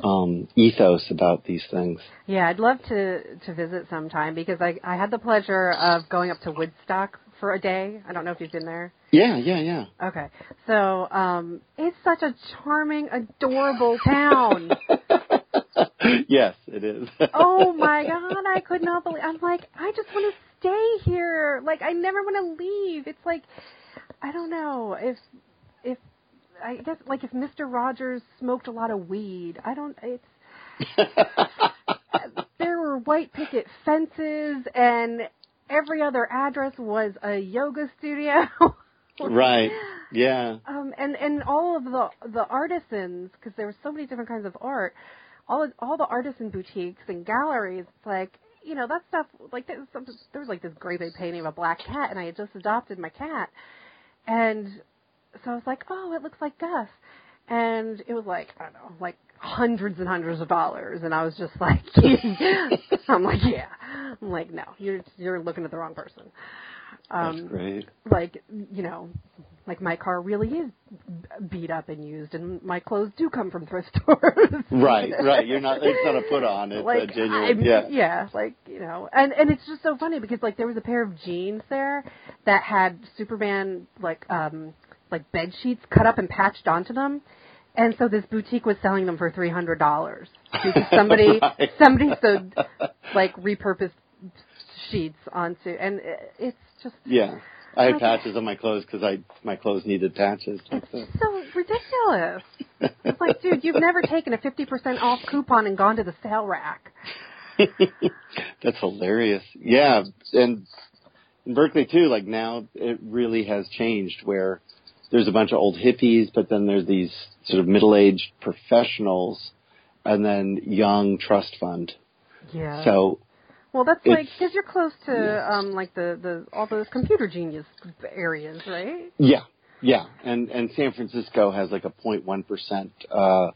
S2: um ethos about these things
S1: Yeah, I'd love to to visit sometime because I I had the pleasure of going up to Woodstock for a day. I don't know if you've been there.
S2: Yeah yeah yeah
S1: Okay. So, um it's such a charming, adorable town.
S2: yes, it is.
S1: oh my god, I could not believe I'm like, I just want to stay here. Like I never want to leave. It's like I don't know if if I guess like if Mr. Rogers smoked a lot of weed. I don't it's there were white picket fences and every other address was a yoga studio.
S2: Right. Yeah.
S1: Um, and and all of the the artisans, because there were so many different kinds of art, all all the artisan boutiques and galleries. It's like you know that stuff. Like there was, there was like this great big painting of a black cat, and I had just adopted my cat, and so I was like, oh, it looks like Gus, and it was like I don't know, like hundreds and hundreds of dollars, and I was just like, I'm like, yeah, I'm like, no, you're you're looking at the wrong person.
S2: Um, That's great.
S1: Like you know, like my car really is beat up and used, and my clothes do come from thrift stores.
S2: right, right. You're not. It's not a put on. It's
S1: like,
S2: a genuine.
S1: I'm,
S2: yeah,
S1: yeah. Like you know, and and it's just so funny because like there was a pair of jeans there that had Superman like um like bed sheets cut up and patched onto them. And so this boutique was selling them for three hundred dollars because somebody
S2: right.
S1: somebody sewed like repurposed sheets onto, and it's just
S2: yeah. I had patches on my clothes because I my clothes needed patches.
S1: It's so ridiculous. it's like, dude, you've never taken a fifty percent off coupon and gone to the sale rack.
S2: That's hilarious. Yeah, and in Berkeley too. Like now, it really has changed where there's a bunch of old hippies, but then there's these sort of middle-aged professionals, and then young trust fund.
S1: Yeah.
S2: So
S1: well, that's like because you're close to um like the the all those computer genius areas, right?
S2: Yeah, yeah, and and San Francisco has like a 0.1 percent uh,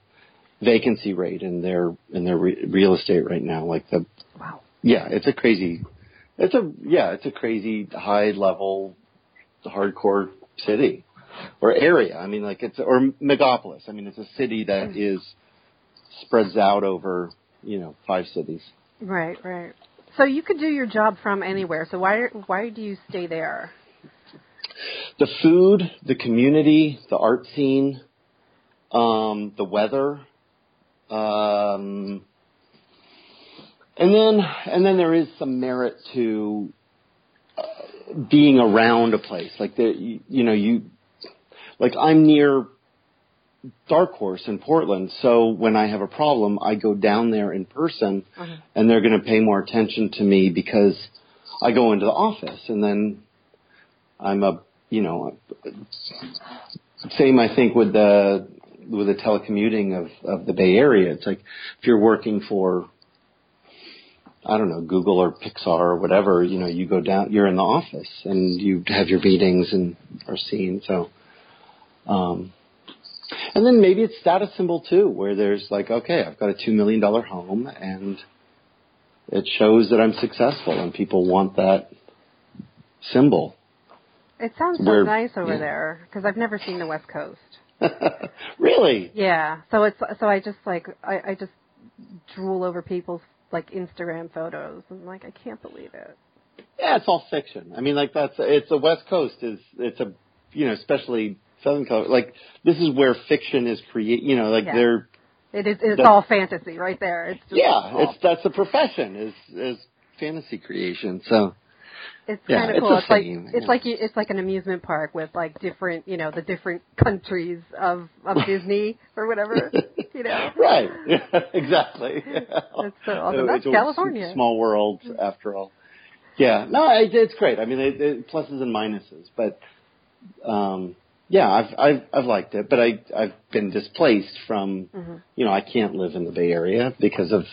S2: vacancy rate in their in their re- real estate right now. Like the
S1: wow,
S2: yeah, it's a crazy, it's a yeah, it's a crazy high level, hardcore city or area. I mean, like it's or megapolis. I mean, it's a city that mm. is spreads out over you know five cities.
S1: Right, right. So you could do your job from anywhere. So why why do you stay there?
S2: The food, the community, the art scene, um, the weather, um, and then and then there is some merit to uh, being around a place like the you, you know you like I'm near Dark Horse in Portland. So when I have a problem, I go down there in person, uh-huh. and they're going to pay more attention to me because I go into the office, and then I'm a you know same I think with the with the telecommuting of of the Bay Area. It's like if you're working for I don't know, Google or Pixar or whatever, you know, you go down, you're in the office and you have your meetings and are seen. So, um, and then maybe it's status symbol too, where there's like, okay, I've got a two million dollar home, and it shows that I'm successful, and people want that symbol.
S1: It sounds so where, nice over yeah. there because I've never seen the West Coast.
S2: really?
S1: Yeah. So it's so I just like I, I just drool over people's like Instagram photos and like I can't believe it.
S2: Yeah, it's all fiction. I mean, like that's it's the West Coast is it's a you know especially Southern California. Like this is where fiction is create. You know, like
S1: yeah.
S2: they're.
S1: It is. It's all fantasy right there. It's just
S2: yeah.
S1: All.
S2: It's that's a profession is is fantasy creation. So.
S1: It's
S2: yeah,
S1: kind of cool. It's, like it's like you, it's like an amusement park with like different, you know, the different countries of of Disney or whatever, you know.
S2: Right. Yeah, exactly.
S1: That's so awesome. That's California.
S2: Small world, after all. Yeah. No, it, it's great. I mean, it, it, pluses and minuses, but um, yeah, I've I've I've liked it, but I I've been displaced from mm-hmm. you know I can't live in the Bay Area because of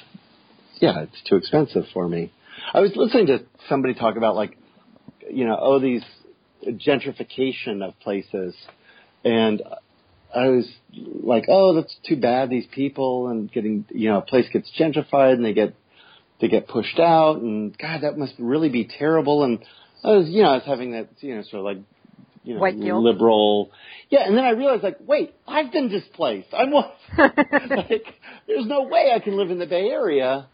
S2: yeah it's too expensive for me. I was listening to somebody talk about like you know oh these gentrification of places, and I was like oh that's too bad these people and getting you know a place gets gentrified and they get they get pushed out and God that must really be terrible and I was you know I was having that you know sort of like you know,
S1: White guilt.
S2: liberal. Yeah, and then I realized like, wait, I've been displaced. I'm like, there's no way I can live in the Bay Area,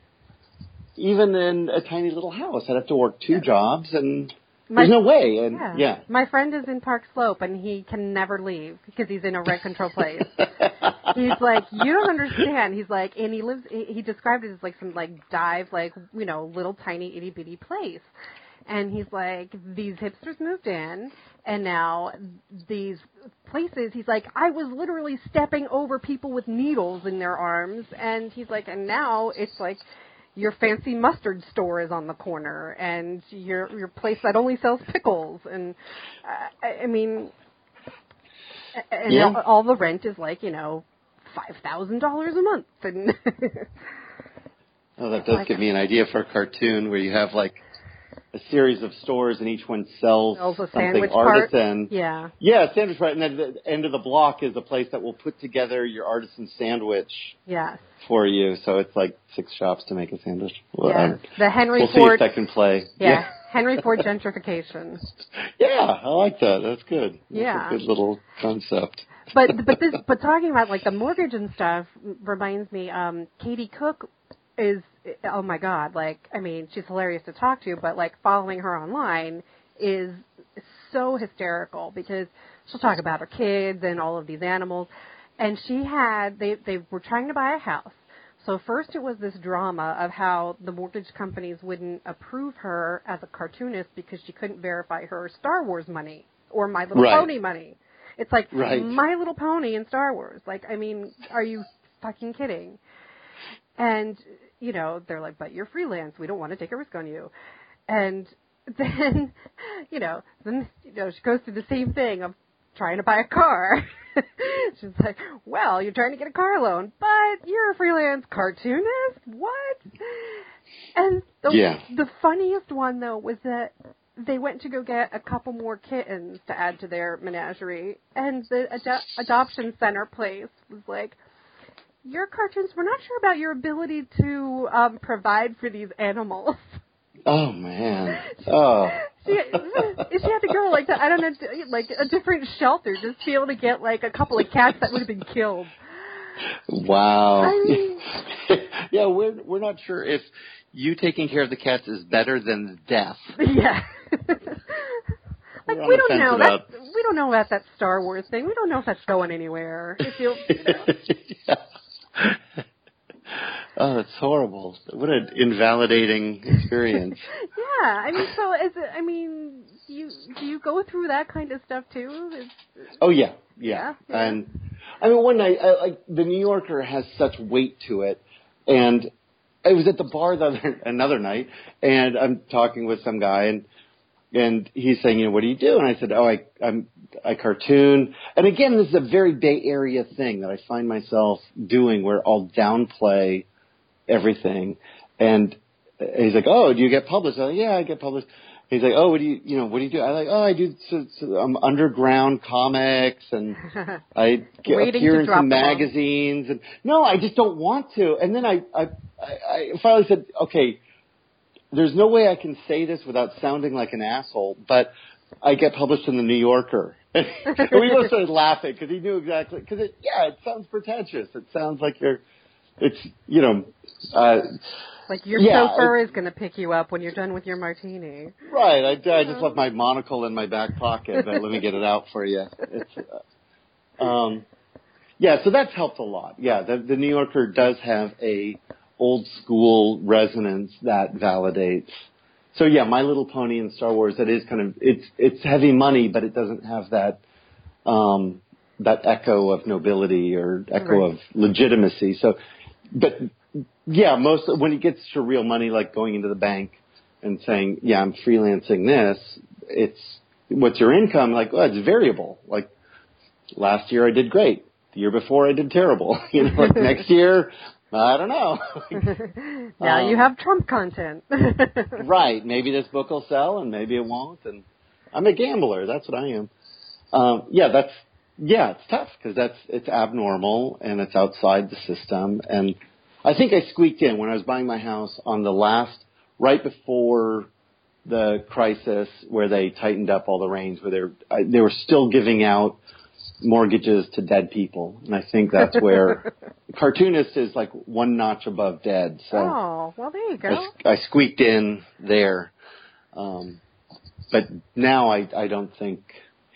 S2: even in a tiny little house. I'd have to work two yeah. jobs, and my, there's no way. And
S1: yeah.
S2: yeah,
S1: my friend is in Park Slope, and he can never leave because he's in a rent control place. he's like, you don't understand. He's like, and he lives. He, he described it as like some like dive, like you know, little tiny itty bitty place and he's like, these hipsters moved in, and now these places, he's like, I was literally stepping over people with needles in their arms, and he's like, and now it's like your fancy mustard store is on the corner, and your your place that only sells pickles, and uh, I, I mean, and
S2: Yeah.
S1: all, all the rent is like you know five thousand dollars a month, and
S2: Oh, that does
S1: Like-
S2: give me an idea for a cartoon where you have like a series of stores and each one sells
S1: Sells a
S2: something
S1: sandwich part.
S2: artisan.
S1: yeah,
S2: Yeah, sandwich right, and then the end of the block is a place that will put together your artisan sandwich
S1: yes,
S2: for you. So it's like six shops to make a sandwich. Well, um,
S1: The Henry
S2: we'll see
S1: Ford,
S2: if that can play.
S1: yeah, Henry Ford gentrification.
S2: yeah, I like that. That's good. That's
S1: Yeah.
S2: a good little concept.
S1: but but this but talking about like the mortgage and stuff reminds me um Katie Cook is oh my god like I mean she's hilarious to talk to but like following her online is so hysterical because she'll talk about her kids and all of these animals and she had they they were trying to buy a house so first it was this drama of how the mortgage companies wouldn't approve her as a cartoonist because she couldn't verify her Star Wars money or My Little
S2: Right.
S1: Pony money. It's like
S2: Right.
S1: My Little Pony in Star Wars. Like, I mean, are you fucking kidding? And you know, they're like, "But you're freelance. We don't want to take a risk on you." And then, you know, then you know she goes through the same thing of trying to buy a car. She's like, "Well, you're trying to get a car loan, but you're a freelance cartoonist. What?" And the
S2: Yeah.
S1: the funniest one though was that they went to go get a couple more kittens to add to their menagerie, and the ado- adoption center place was like, "Your cartoons, we're not sure about your ability to um, provide for these animals."
S2: Oh man. Oh.
S1: she, she had to go like to, I don't know, like a different shelter just to be able to get like a couple of cats that would have been killed.
S2: Wow.
S1: I mean-
S2: yeah, we're we're not sure if you taking care of the cats is better than death.
S1: Yeah. like we don't know
S2: about-
S1: that we don't know about that Star Wars thing. We don't know if that's going anywhere. If you,
S2: yeah. Oh, that's horrible. What an invalidating experience.
S1: yeah, I mean, so is it? I mean, do you do you go through that kind of stuff too? Is,
S2: Oh yeah,
S1: Yeah,
S2: yeah.
S1: yeah.
S2: And I mean, one night, I, like the New Yorker has such weight to it, and I was at the bar the other another night, and I'm talking with some guy, and and he's saying, you know, what do you do? And I said, oh, I I'm I cartoon, and again, this is a very Bay Area thing that I find myself doing, where I'll downplay everything, and he's like, oh, do you get published? I'm like, yeah, I get published. He's like, oh, what do you, you know, what do you do? I like, oh, I do so, so, um, underground comics, and I get appear
S1: to
S2: in some magazines, and no, I just don't want to. And then I, I, I, I finally said, okay, there's no way I can say this without sounding like an asshole, but I get published in the New Yorker. and we both started laughing because he knew exactly. Because it, yeah, it sounds pretentious. It sounds like you're, it's you know, uh,
S1: like your
S2: Yeah,
S1: chauffeur is going to pick you up when you're done with your martini.
S2: Right. I, I just left my monocle in my back pocket, but let me get it out for you. It's, uh, um, yeah, so that's helped a lot. Yeah, the, the New Yorker does have a old school resonance that validates. So yeah, My Little Pony and Star Wars, that is kind of it's it's heavy money, but it doesn't have that um, that echo of nobility or echo
S1: Right.
S2: of legitimacy. So, but yeah, most when it gets to real money, like going into the bank and saying, "Yeah, I'm freelancing this," it's what's your income? Like, well, it's variable. Like last year I did great. The year before I did terrible. You know, like next year, I don't know.
S1: now you
S2: Um,
S1: have Trump content.
S2: right. Maybe this book will sell and maybe it won't. And I'm a gambler. That's what I am. Um, yeah, that's, yeah, it's tough because that's, it's abnormal and it's outside the system. And I think I squeaked in when I was buying my house on the last, right before the crisis where they tightened up all the reins where they're, they were still giving out mortgages to dead people. And I think that's where cartoonist is like one notch above dead. So.
S1: oh, well, there you go.
S2: I, I squeaked in there. Um, but now I, I don't think,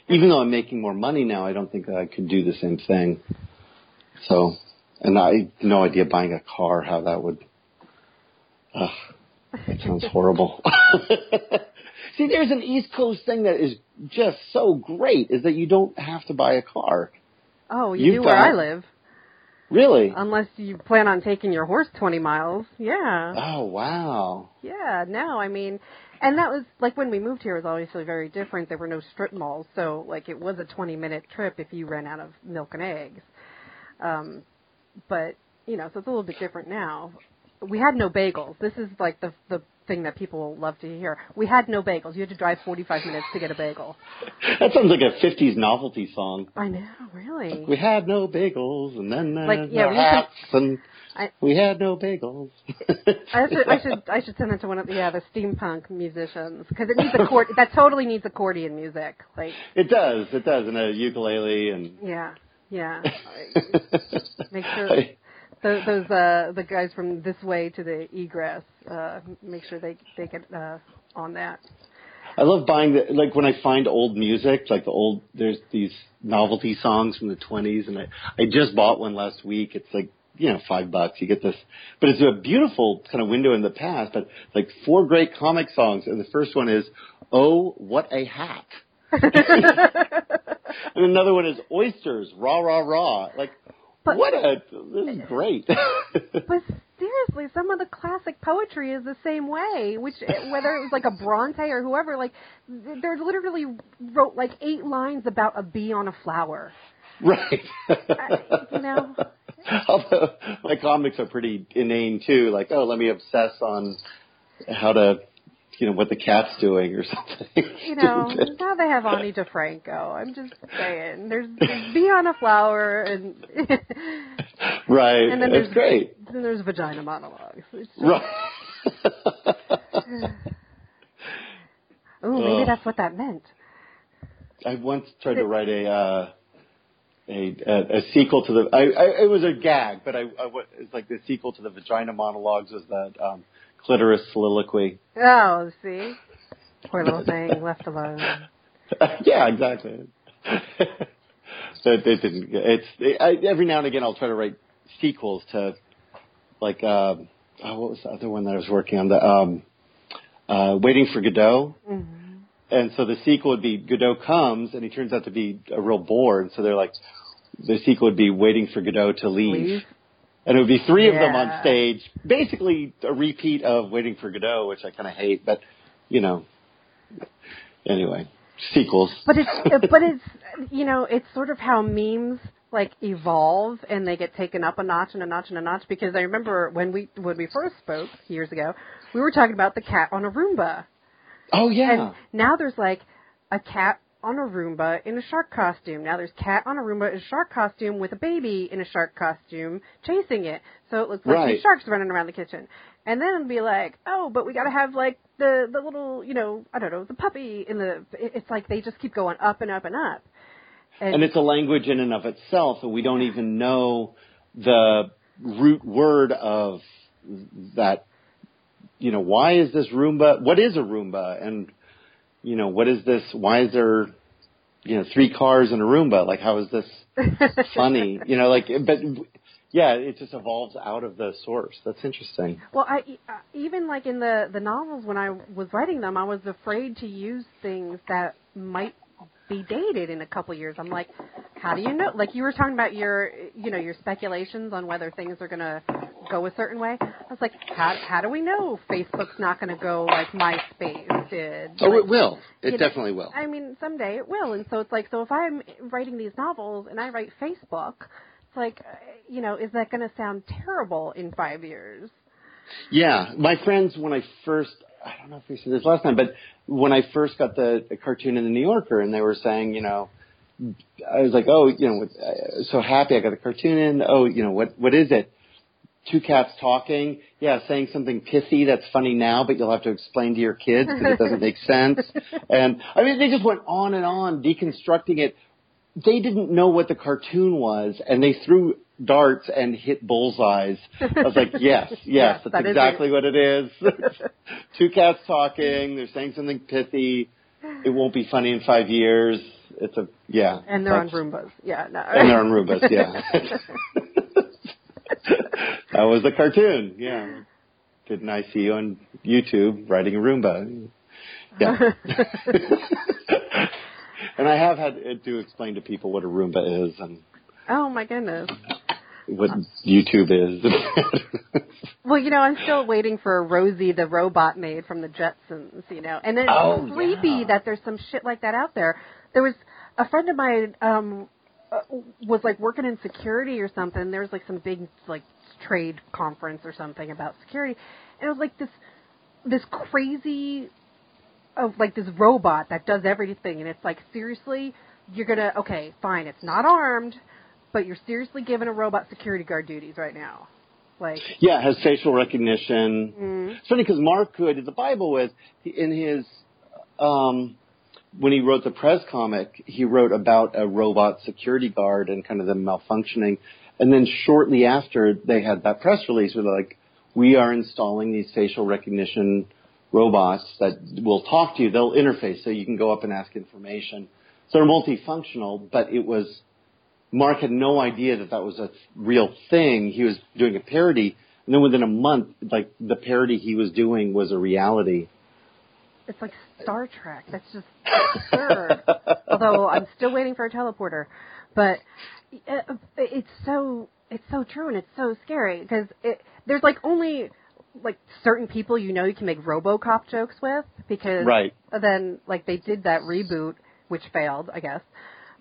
S2: even though I'm making more money now, I don't think that I could do the same thing. So, and I no idea buying a car, how that would, ugh, that sounds horrible. See, there's an East Coast thing that is just so great is that you don't have to buy a car.
S1: Oh, you
S2: You've
S1: do where I live.
S2: Really?
S1: Unless you plan on taking your horse 20 miles. Yeah.
S2: oh, wow.
S1: Yeah, no, I mean, and that was like when we moved here it was obviously very different. There were no strip malls, so like it was a 20 minute trip if you ran out of milk and eggs. Um, but you know, so it's a little bit different now. We had no bagels. This is like the the thing that people love to hear. We had no bagels. You had to drive 45 minutes to get a bagel.
S2: That sounds like a 50s novelty song.
S1: I know, really.
S2: We had no bagels, and then uh,
S1: Like, yeah, we
S2: hats, and
S1: I-
S2: we had no bagels.
S1: I should, I should, I should send it to one of the, yeah, the steampunk musicians because it needs a accord. that totally needs accordion music. Like,
S2: It does. It does, and a ukulele and.
S1: yeah, yeah. Make sure those, those uh, the guys from this way to the egress, uh, make sure they they get uh, on that.
S2: I love buying the like when I find old music, like the old there's these novelty songs from the 20s, and I I just bought one last week. It's like you know five bucks. You get this, but it's a beautiful kind of window in the past. But like four great comic songs, and the first one is "Oh, what a hat." and another one is oysters, rah rah rah. Like,
S1: But-
S2: what a this is great.
S1: But seriously, some of the classic poetry is the same way. Which eh, whether it was like a Bronte or whoever, like they're literally wrote like eight lines about a bee on a flower.
S2: right.
S1: You know.
S2: Although my comics are pretty inane too, like oh, let me obsess on how to, you know, what the cat's doing or something.
S1: You know, now they have Ani DiFranco. I'm just saying, there's, there's bee on a flower, and
S2: right.
S1: and then
S2: it's
S1: there's
S2: great.
S1: Then there's vagina monologues. Just,
S2: Right.
S1: Ooh, maybe
S2: Ugh.
S1: that's what that meant.
S2: I once tried to write a uh, a, a a sequel to the. I, I it was a gag, but I, I wa- it's like the sequel to the vagina monologues was that um, clitoris soliloquy.
S1: Oh, see, poor little thing left alone.
S2: yeah, exactly. it, it didn't. It's it, I, every now and again I'll try to write sequels to like um, oh, what was the other one that I was working on? The um, uh, Waiting for Godot.
S1: hmm
S2: And so the sequel would be Godot comes, and he turns out to be a real bore. And so they're like, the sequel would be Waiting for Godot to leave.
S1: Leave.
S2: And it would be three of them on stage, basically a repeat of Waiting for Godot, which I kind of hate, but you know. Anyway, sequels.
S1: But it's but it's you know it's sort of how memes like evolve and they get taken up a notch and a notch and a notch because I remember when we when we first spoke years ago we were talking about the cat on a Roomba
S2: oh yeah.
S1: and now there's like a cat on a Roomba in a shark costume. Now there's cat on a Roomba in a shark costume with a baby in a shark costume chasing it. So it looks like
S2: Right.
S1: these sharks running around the kitchen. And then it'd be like, oh, but we got to have like the the little, you know, I don't know, the puppy in the. It's like they just keep going up and up and up.
S2: and it's a language in and of itself, and we don't even know the root word of that. You know, why is this Roomba? What is a Roomba? And you know, what is this? Why is there, you know, three cars in a Roomba? Like, how is this funny? You know, like, but yeah, it just evolves out of the source. That's interesting.
S1: Well, I uh, even like in the the novels when I was writing them, I was afraid to use things that might be dated in a couple years. I'm like, how do you know? Like you were talking about your you know your speculations on whether things are going to go a certain way. I was like, how how do we know Facebook's not going to go like MySpace did?
S2: Oh,
S1: Like,
S2: it will. It
S1: you know,
S2: definitely will.
S1: I mean, someday it will. And so it's like, so if I'm writing these novels and I write Facebook, it's like, you know, is that going to sound terrible in five years?
S2: Yeah, my friends, when I first, I don't know if we said this last time, but when I first got the, the cartoon in the New Yorker, and they were saying, you know, I was like, oh, you know, uh, so happy I got the cartoon in. Oh, you know, what what is it? Two cats talking. Yeah, saying something pithy that's funny now, but you'll have to explain to your kids because it doesn't make sense. And I mean, they just went on and on deconstructing it. They didn't know what the cartoon was, and they threw darts and hit bullseyes. I was like, yes, yes,
S1: Yes,
S2: that's
S1: that
S2: exactly what it is. Two cats talking. They're saying something pithy. It won't be funny in five years. It's a yeah.
S1: And they're on Roombas. Yeah, no.
S2: And they're on Roombas. Yeah. That was the cartoon. Yeah. Didn't I see you on YouTube riding a Roomba? Yeah. and I have had to explain to people what a Roomba is, and
S1: oh my goodness.
S2: what YouTube is.
S1: well, you know, I'm still waiting for Rosie the robot maid from the Jetsons, you know. And it's
S2: Oh,
S1: creepy
S2: yeah.
S1: that there's some shit like that out there. There was a friend of mine um uh, was like working in security or something. There was like some big like trade conference or something about security. And it was like this this crazy of like this robot that does everything and it's like seriously you're gonna okay fine it's not armed but you're seriously giving a robot security guard duties right now like
S2: yeah, it has facial recognition.
S1: mm,
S2: It's funny because Mark, who I did the Bible with, he- in his um, when he wrote the Prez comic, he wrote about a robot security guard and kind of them malfunctioning. And then shortly after, they had that press release where they're like, "We are installing these facial recognition robots that will talk to you. They'll interface, so you can go up and ask information. So they're multifunctional, but it was." Mark had no idea that that was a real thing. He was doing a parody, and then within a month, like the parody he was doing was a reality.
S1: it's like star trek that's just absurd although i'm still waiting for a teleporter but Uh, uh, it's so it's so true and it's so scary because it there's like only like certain people you know you can make robocop jokes with because
S2: Right.
S1: then like they did that reboot which failed i guess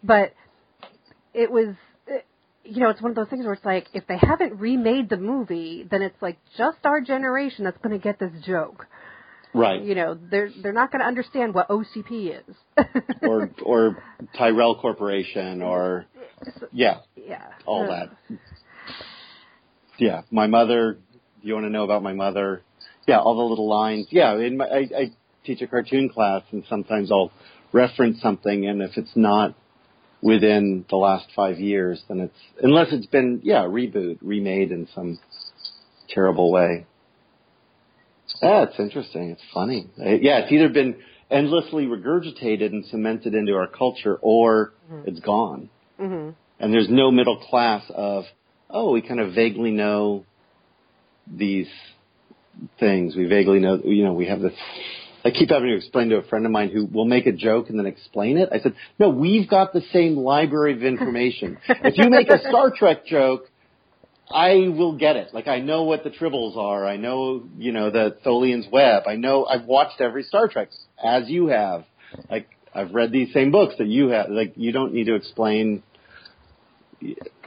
S1: but it was it- you know it's one of those things where it's like if they haven't remade the movie then it's like just our generation that's going to get this joke
S2: Right.
S1: you know they're they're not going to understand what OCP is.
S2: or or Tyrell Corporation or yeah,
S1: yeah,
S2: all
S1: Uh,
S2: that. Yeah, my mother. Do you want to know about my mother? Yeah, all the little lines. Yeah, in my, I, I teach a cartoon class, and sometimes I'll reference something, and if it's not within the last five years, then it's unless it's been yeah reboot, remade in some terrible way. Yeah, it's interesting. It's funny. Yeah, it's either been endlessly regurgitated and cemented into our culture, or it's gone.
S1: mhm.
S2: And there's no middle class of, oh, we kind of vaguely know these things. We vaguely know, you know, we have this. I keep having to explain to a friend of mine who will make a joke and then explain it. I said, no, we've got the same library of information. if you make a Star Trek joke, I will get it. Like I know what the tribbles are. I know, you know, the Tholian's web. I know I've watched every Star Trek as you have. Like I've read these same books that you have. Like you don't need to explain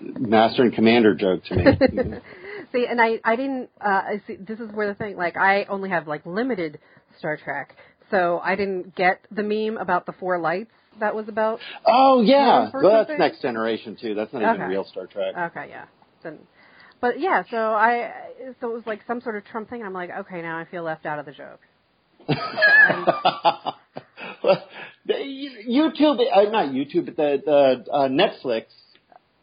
S2: Master and Commander joke to me.
S1: see, and I I didn't. Uh, I see, this is where the thing. Like I only have like limited Star Trek, so I didn't get the meme about the four lights. That was about.
S2: oh yeah, well, that's next generation too. That's not even real Star Trek.
S1: Okay, yeah. Then, but yeah, so I so it was like some sort of Trump thing. And I'm like, okay, now I feel left out of the joke.
S2: Well, the YouTube, uh, not YouTube, but the, the uh, Netflix,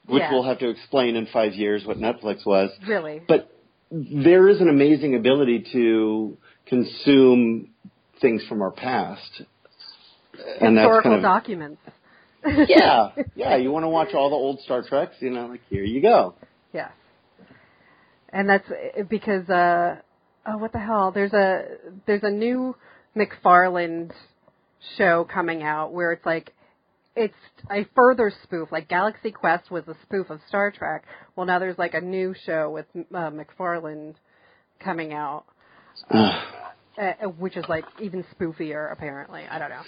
S2: which
S1: Yeah.
S2: we'll have to explain in five years what Netflix was.
S1: Really.
S2: But there is an amazing ability to consume things from our past, and that's
S1: Historical
S2: kind of
S1: documents.
S2: yeah, yeah. You want to watch all the old Star Treks, you know, like here you go.
S1: Yes. And that's uh, because uh oh what the hell? There's a there's a new MacFarlane show coming out where it's like it's a further spoof. Like Galaxy Quest was a spoof of Star Trek. Well, now there's like a new show with uh, MacFarlane coming out, uh, which is like even spoofier apparently. I don't know.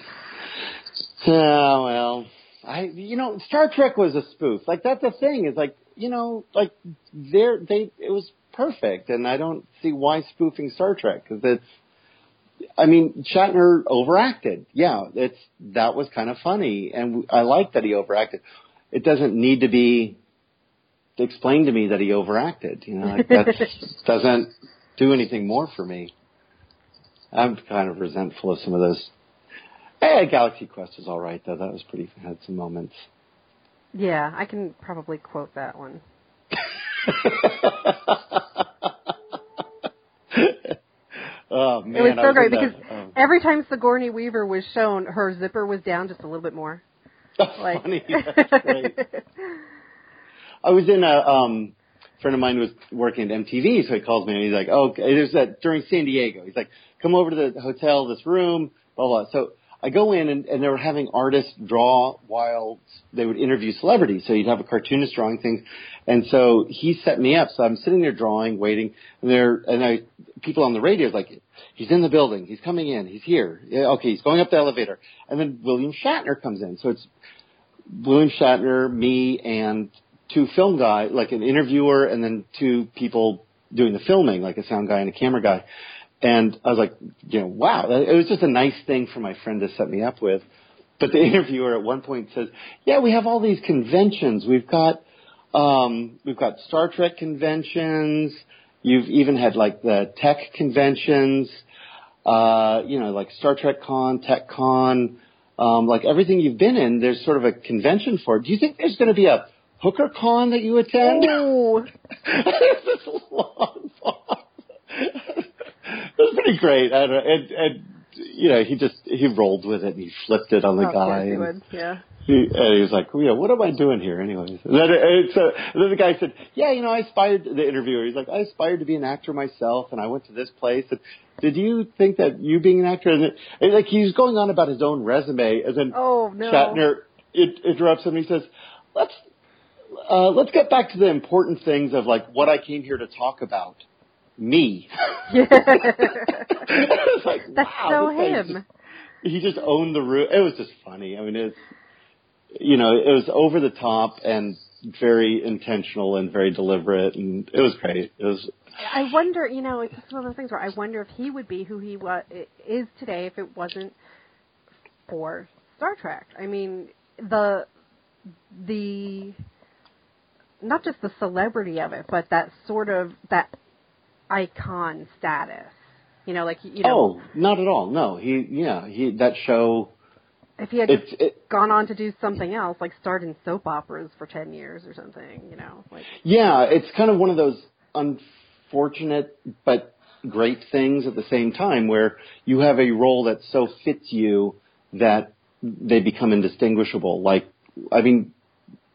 S2: Oh well, I you know Star Trek was a spoof. Like that's the thing is like you know like there they it was perfect, and I don't see why spoofing Star Trek because it's. I mean, Shatner overacted. Yeah, it's that was kind of funny, and I like that he overacted. It doesn't need to be explained to me that he overacted. You know, like that doesn't do anything more for me. I'm kind of resentful of some of those Hey, Galaxy Quest was all right though. That was pretty had some moments.
S1: Yeah, I can probably quote that one.
S2: oh man,
S1: It was so great because
S2: oh.
S1: every time Sigourney Weaver was shown, her zipper was down just a little bit more.
S2: That's
S1: Like,
S2: funny. That's great. I was in a um friend of mine was working at MTV, so he calls me and he's like, "Oh, there's that during San Diego." He's like, "Come over to the hotel, this room, blah blah." So I go in and, and they were having artists draw while they would interview celebrities. So you'd have a cartoonist drawing things. And so he set me up. So I'm sitting there drawing, waiting, and there, and I, people on the radio is like, he's in the building, he's coming in, he's here. Yeah, okay, he's going up the elevator. And then William Shatner comes in. So it's William Shatner, me, and two film guys, like an interviewer and then two people doing the filming, like a sound guy and a camera guy. And I was like, you know, wow, it was just a nice thing for my friend to set me up with. But the interviewer at one point says, yeah, we have all these conventions. We've got, um, we've got Star Trek conventions. You've even had like the tech conventions, uh, you know, like Star Trek Con, Tech Con, um, like everything you've been in, there's sort of a convention for. Do you think there's going to be a Hooker Con that you attend?
S1: Oh.
S2: this long pause. It was pretty great. And, and, and, you know, he just, he rolled with it and he flipped it on the
S1: Oh,
S2: guy.
S1: he
S2: and.
S1: Yeah.
S2: he, and he was like, yeah, what am I doing here anyways? And then, and so, and then the guy said, yeah, you know, I aspired, the interviewer, he's like, I aspired to be an actor myself and I went to this place and did you think that you being an actor, and, it, and like he was going on about his own resume and then
S1: Oh no.
S2: Shatner it, interrupts him and he says, let's, uh, let's get back to the important things of like what I came here to talk about. Me.
S1: Yeah.
S2: was like,
S1: That's
S2: wow,
S1: so him.
S2: just- he just owned the room. It was just funny. I mean, it's you know, it was over the top and very intentional and very deliberate, and it was great. It was
S1: I wonder, you know, it's one of those things where I wonder if he would be who he wa- is today if it wasn't for Star Trek. I mean, the the not just the celebrity of it, but that sort of that icon status. You know, like you know,
S2: oh, not at all. No, he yeah he that show.
S1: if he had just
S2: it,
S1: gone on to do something else, like starred in soap operas for ten years or something, you know, like
S2: yeah, it's kind of one of those unfortunate but great things at the same time where you have a role that so fits you that they become indistinguishable. Like, I mean,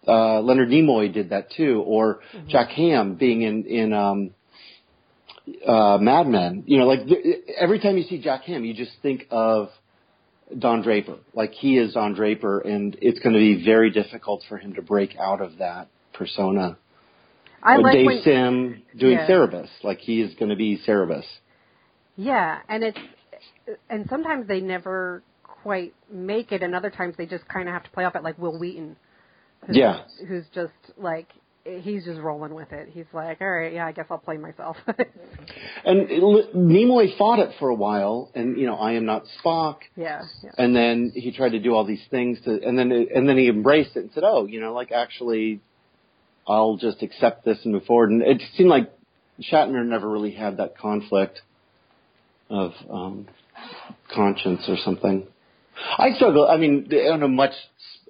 S2: uh, Leonard Nimoy did that too, or Jack Hamm being in in um, uh, Mad Men. You know, like th- every time you see Jack Hamm, you just think of Don Draper. Like he is Don Draper, and it's going to be very difficult for him to break out of that persona.
S1: I
S2: Or
S1: like
S2: Dave
S1: when
S2: Sim doing
S1: Yeah.
S2: Cerebus, like he is going to be Cerebus.
S1: Yeah, and it's and sometimes they never quite make it, and other times they just kind of have to play off it, like Wil Wheaton. Who's,
S2: Yeah.
S1: who's just like he's just rolling with it. He's like, all right, yeah, I guess I'll play myself.
S2: And it- Nimoy fought it for a while, and you know, I am not Spock.
S1: yeah, yeah.
S2: And then he tried to do all these things to, and then and then he embraced it and said, "Oh, you know, like actually, I'll just accept this and move forward." And it seemed like Shatner never really had that conflict of um, conscience or something. I struggle. I mean, on a much,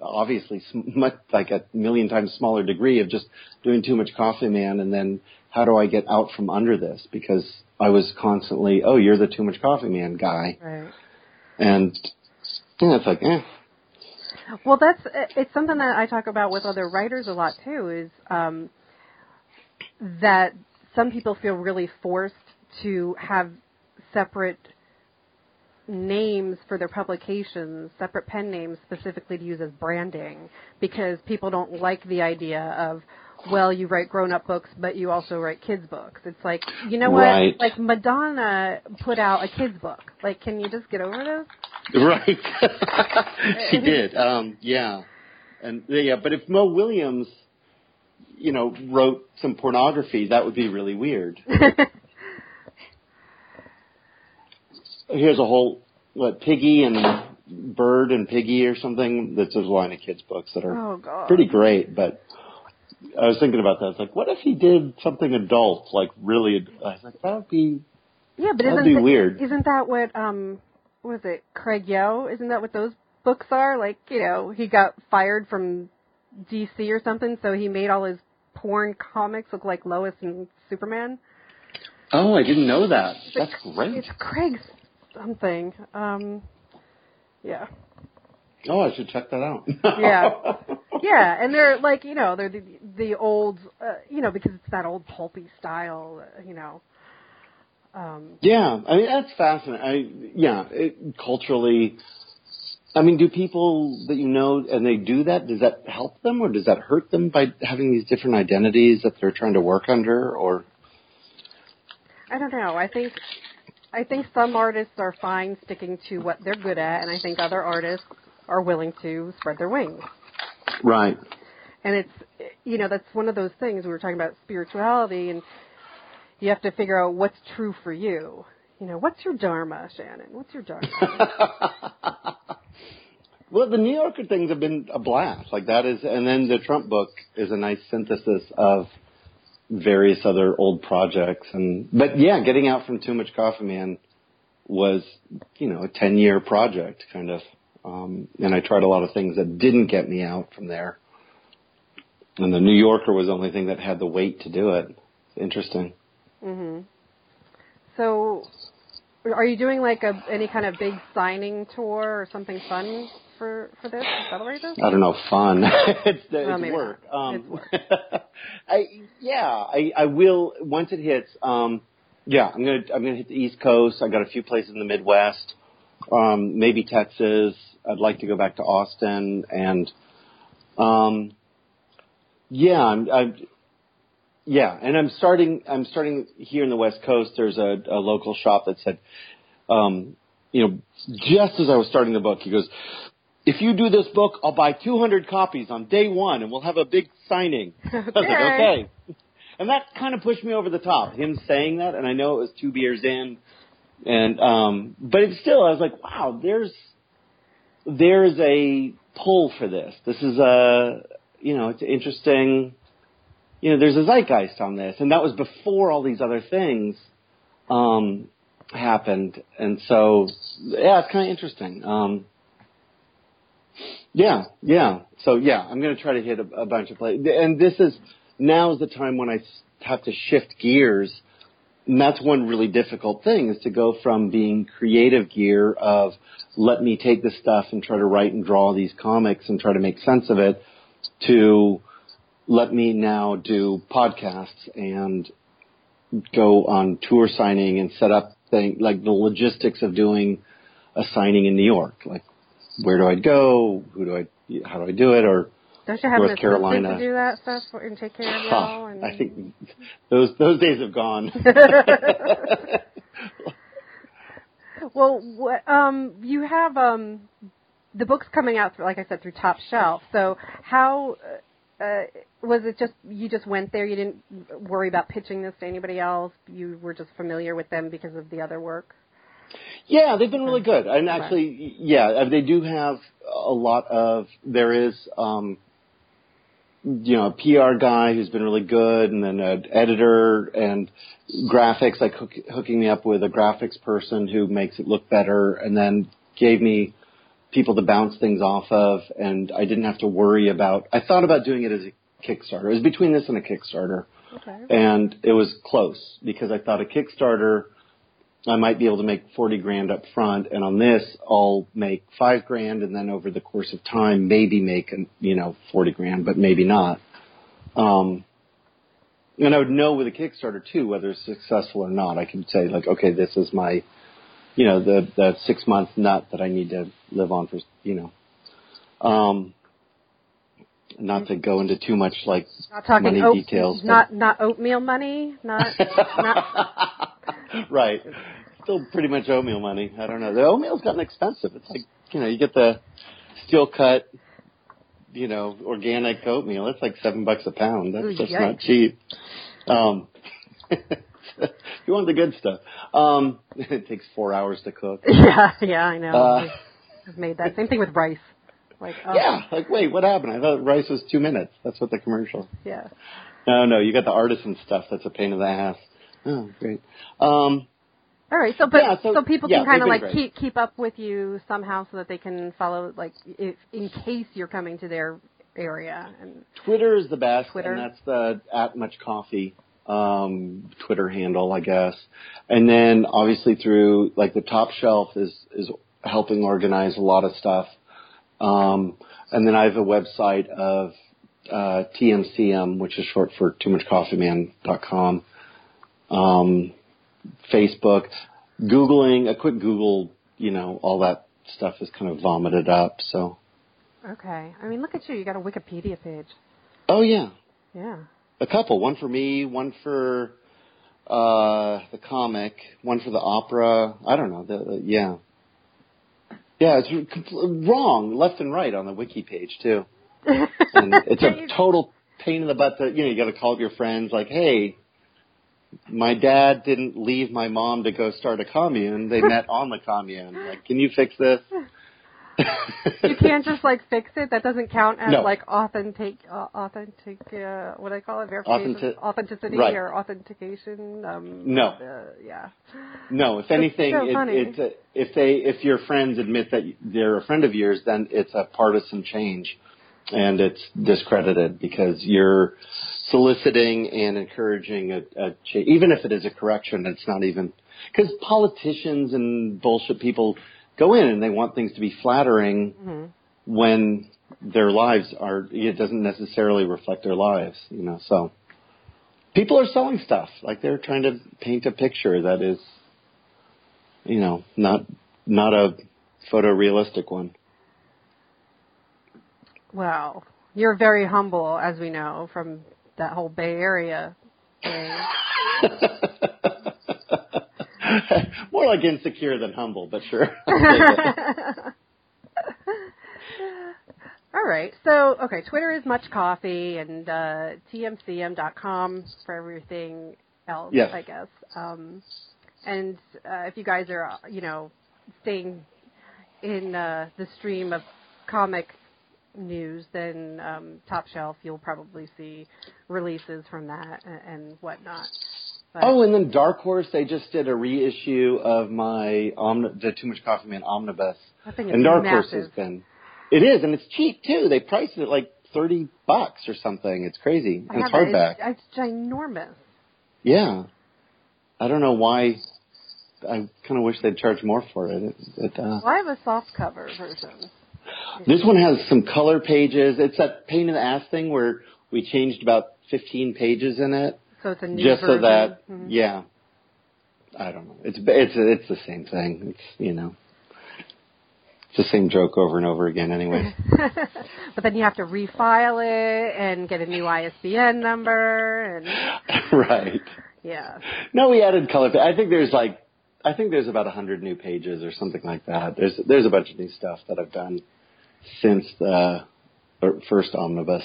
S2: obviously, sm- much like a million times smaller degree of just doing too much Coffee Man, and then how do I get out from under this? Because I was constantly, oh, you're the too much Coffee Man guy,
S1: Right.
S2: and yeah, it's like, eh.
S1: Well, that's it's something that I talk about with other writers a lot too. Is um, that some people feel really forced to have separate names for their publications, separate pen names specifically to use as branding, because people don't like the idea of, well, you write grown-up books, but you also write kids' books. It's like, you know what?
S2: Right.
S1: Like Madonna put out a kids' book. Like, can you just get over this?
S2: Right. she did. Um, yeah. And yeah, but if Mo Willems, you know, wrote some pornography, that would be really weird. Here's a whole what Piggy and Bird and Piggy or something. That's a line of kids books that are
S1: oh
S2: pretty great. But I was thinking about that. It's like, what if he did something adult, like really? ad- I was like, that would be
S1: Yeah, but
S2: That'd
S1: isn't
S2: be
S1: th-
S2: weird.
S1: Isn't that what um what is it, Craig Yoe? Isn't that what those books are? Like, you know, he got fired from DC or something, so he made all his porn comics look like Lois and Superman.
S2: Oh, I didn't know that. That's great.
S1: It's Craig something. Um yeah.
S2: Oh, I should check that out.
S1: Yeah. Yeah, and they're like, you know, they're the the old uh, you know, because it's that old pulpy style, uh, you know. Um
S2: Yeah, I mean that's fascinating. I yeah, it, culturally, I mean, do people that you know and they do that, does that help them or does that hurt them by having these different identities that they're trying to work under or?
S1: I don't know. I think I think some artists are fine sticking to what they're good at, and I think other artists are willing to spread their wings.
S2: Right.
S1: And it's, you know, that's one of those things we were talking about spirituality, and you have to figure out what's true for you. You know, what's your dharma, Shannon? What's your dharma?
S2: well, the New Yorker things have been a blast. Like that is, and then the Trump book is a nice synthesis of various other old projects. And but yeah, getting out from Too Much Coffee Man was you know a ten year project kind of. Um, and I tried a lot of things that didn't get me out from there. And the New Yorker was the only thing that had the weight to do it. Interesting.
S1: Mhm. So, are you doing like a any kind of big signing tour or something fun for for this to celebrate this?
S2: I don't know, fun. it's
S1: Well,
S2: it's work. Um,
S1: It's work.
S2: I yeah, I I will once it hits. Um, yeah, I'm gonna I'm gonna hit the East Coast. I got a few places in the Midwest, um, maybe Texas. I'd like to go back to Austin and, um, yeah, I'm, I'm yeah, and I'm starting. I'm starting here in the West Coast. There's a, a local shop that said, um, you know, just as I was starting the book, he goes, "If you do this book, I'll buy 200 copies on day one, and we'll have a big signing." I was like,
S1: Okay.
S2: "Okay," and that kind of pushed me over the top. Him saying that, and I know it was two beers in, and um, but it's still. I was like, "Wow, there's there's a pull for this. This is a you know, it's interesting." you know, there's a zeitgeist on this, and that was before all these other things um, happened, and so yeah, it's kind of interesting. Um, yeah, yeah. So yeah, I'm going to try to hit a, a bunch of places, and this is now is the time when I have to shift gears. And that's one really difficult thing is to go from being creative gear of let me take this stuff and try to write and draw these comics and try to make sense of it to let me now do podcasts and go on tour signing and set up thing like the logistics of doing a signing in New York. Like where do I go? Who do I? How do I do it? Or
S1: Don't you have
S2: North Carolina.
S1: to do that stuff and take care of it
S2: Huh,
S1: all? And...
S2: I think those those days have gone.
S1: well, what, um, you have um, the books coming out, through, like I said, through Top Shelf. So how uh, uh, was it? Just you just went there? You didn't worry about pitching this to anybody else. You were just familiar with them because of the other work.
S2: Yeah, they've been really good. And actually, yeah, uh, they do have a lot of. There is, um, you know, a PR guy who's been really good, and then an editor and graphics, like hook, hooking me up with a graphics person who makes it look better, and then gave me people to bounce things off of, and I didn't have to worry about. I thought about doing it as a Kickstarter. It was between this and a Kickstarter
S1: Okay.
S2: and it was close because I thought a Kickstarter I might be able to make 40 grand up front and on this I'll make 5 grand and then over the course of time maybe make you know 40 grand but maybe not um and I would know with a Kickstarter too whether it's successful or not I can say like okay this is my you know the the 6 month nut that I need to live on for you know um not to go into too much like
S1: Not talking
S2: money
S1: oat,
S2: details but-
S1: Not not oatmeal money. Not not.
S2: right. Still pretty much oatmeal money. I don't know. The oatmeal's gotten expensive. It's like, you know, you get the steel cut, you know, organic oatmeal. It's like seven bucks a pound. That's
S1: Ooh,
S2: just
S1: yikes.
S2: not cheap. Um, you want the good stuff. Um, it takes four hours to cook.
S1: Yeah, yeah, I know.
S2: Uh,
S1: I've made that same thing with rice. Like, oh,
S2: Yeah, like wait, what happened? I thought rice was two minutes. That's what the commercial.
S1: yeah.
S2: No, no, you got the artisan stuff. That's a pain in the ass. Oh, great. Um,
S1: All right, so but
S2: Yeah,
S1: so,
S2: so-
S1: people
S2: yeah,
S1: can kind of like keep keep up with you somehow, so that they can follow like if in case you're coming to their area and
S2: Twitter is the best,
S1: Twitter.
S2: and that's the at much coffee um, Twitter handle, I guess. And then obviously through like the top shelf is is helping organize a lot of stuff. Um, and then I have a website of uh, TMCM, which is short for too much coffee man.com. Um, Facebook, Googling, a quick Google, you know, all that stuff is kind of vomited up. So.
S1: Okay. I mean, look at you. You got a Wikipedia page.
S2: Oh yeah.
S1: Yeah.
S2: A couple. One for me. One for uh the comic. One for the opera. I don't know. The, the, yeah. Yeah, it's wrong, left and right on the wiki page too. And it's a total pain in the butt. To, you know, you got to call up your friends like, "Hey, my dad didn't leave my mom to go start a commune. They met on the commune. Like, can you fix this?"
S1: you can't just like fix it. That doesn't count as
S2: No.
S1: like authentic, uh, authentic. Uh, what do I call it? Verification,
S2: Authentic-
S1: authenticity
S2: right.
S1: or authentication. Um,
S2: No.
S1: Uh, yeah.
S2: No, if anything,
S1: so
S2: it,
S1: funny.
S2: it's a, if they if your friends admit that they're a friend of yours, then it's a partisan change, and it's discredited because you're soliciting and encouraging a, a change, even if it is a correction. It's not even because politicians and bullshit people go in and they want things to be flattering
S1: hmm
S2: when their lives are. It doesn't necessarily reflect their lives, you know. So people are selling stuff like they're trying to paint a picture that is you know, not not a photorealistic one.
S1: Well, you're very humble, as we know from that whole Bay Area thing.
S2: More like insecure than humble, but sure.
S1: All right. So, okay, Twitter is much coffee and uh, tmcm.com for everything else,
S2: Yes.
S1: I guess. Um, and uh, if you guys are, you know, staying in uh, the stream of comic news, then um, Top Shelf, you'll probably see releases from that and, and whatnot. But,
S2: oh, and then Dark Horse, they just did a reissue of my Omni- the Too Much Coffee Man omnibus,
S1: I think it's
S2: and Dark
S1: massive.
S2: Horse has been. It is, and it's cheap too. They priced it like thirty bucks or something. It's crazy, and it's
S1: have it.
S2: hardback.
S1: It's, it's ginormous.
S2: Yeah, I don't know why. I kind of wish they'd charge more for it. it, it uh,
S1: Well, I have a soft cover version.
S2: This one has some color pages. It's that pain in the ass thing where we changed about 15 pages in it
S1: So it's a new
S2: just so
S1: version.
S2: that
S1: Mhm.
S2: yeah. I don't know. It's it's it's the same thing. It's you know. It's the same joke over and over again anyway.
S1: but then you have to refile it and get a new ISBN number and
S2: right.
S1: yeah.
S2: No, we added color. I think there's like I think there's about a hundred new pages or something like that. There's there's a bunch of new stuff that I've done since the uh, er, first omnibus,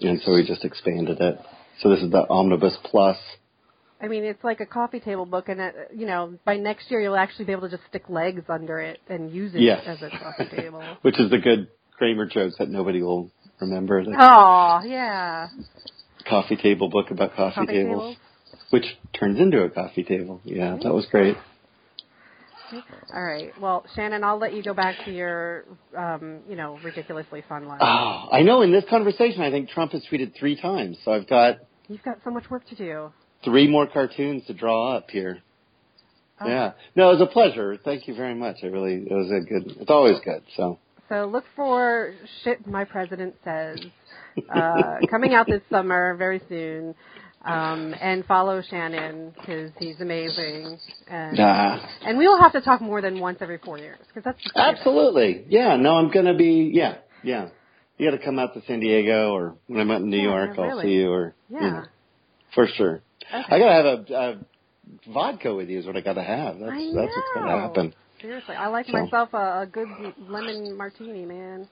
S2: and so we just expanded it. So this is the omnibus plus.
S1: I mean, it's like a coffee table book, and it, you know, by next year you'll actually be able to just stick legs under it and use it
S2: Yes.
S1: as a coffee table.
S2: Which is the good Kramer joke that nobody will remember.
S1: Oh yeah,
S2: coffee table book about coffee,
S1: coffee
S2: tables,
S1: tables.
S2: which turns into a coffee table. Yeah, that was great.
S1: All right. Well, Shannon, I'll let you go back to your, um, you know, ridiculously fun life.
S2: Oh, I know. In this conversation, I think Trump has tweeted three times, so I've got
S1: You've got so much work to do.
S2: three more cartoons to draw up here.
S1: Oh.
S2: Yeah. No, it was a pleasure. Thank you very much. It really it was a good. It's always good. So.
S1: So look for shit my president says uh, coming out this summer very soon, um, and follow Shannon because he's amazing. And,
S2: Ah.
S1: and we will have to talk more than once every four years because that's.
S2: Absolutely. Yeah. No, I'm gonna be. Yeah. Yeah. You got to come out to San Diego, or when I'm out in New
S1: Yeah,
S2: York, I'll see you, or
S1: Yeah.
S2: you know, for sure.
S1: Okay.
S2: I gotta have a, a vodka with you. Is what I gotta have. That's
S1: I
S2: that's what's gonna happen.
S1: Seriously, I like
S2: So.
S1: myself a, a good lemon martini, man.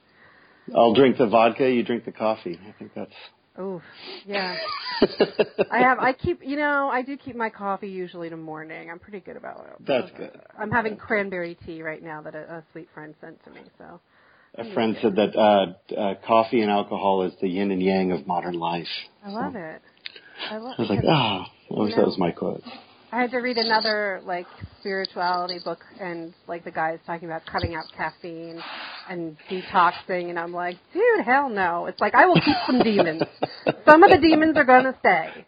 S2: I'll drink the vodka. You drink the coffee. I think that's.
S1: Oof, yeah. I have. I keep. You know, I do keep my coffee usually in the morning. I'm pretty good about it.
S2: That's good.
S1: I'm having cranberry tea right now that a, a sweet friend sent to me. So.
S2: A friend said that uh, uh, coffee and alcohol is the yin and yang of modern life.
S1: I love it. I love.
S2: I was like, ah, I wish that was my quote.
S1: I had to read another like spirituality book, and like the guy is talking about cutting out caffeine and detoxing, and I'm like, dude, hell no. It's like I will keep some demons. Some of the demons are gonna stay.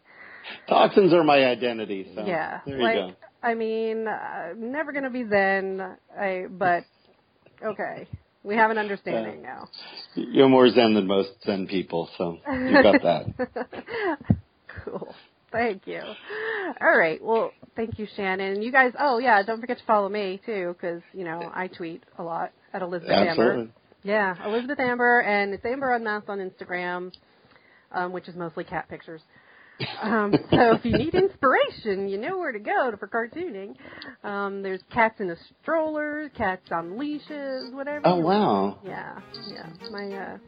S2: Toxins are my identity. So
S1: yeah,
S2: there you go.
S1: I mean, uh, I'm never gonna be Zen. I but okay, we have an understanding now.
S2: You're more zen than most zen people, so you got that.
S1: cool. Thank you. All right. Well, Thank you, Shannon. You guys, oh yeah, don't forget to follow me too, because you know I tweet a lot at Elizabeth
S2: Absolutely.
S1: Amber. Yeah, Elizabeth Amber, and it's Amber Unmasked on Instagram, um, which is mostly cat pictures. Um, so if you need inspiration, you know where to go for cartooning. Um, there's cats in a stroller, cats on leashes, whatever.
S2: Oh wow.
S1: Yeah, yeah. My uh,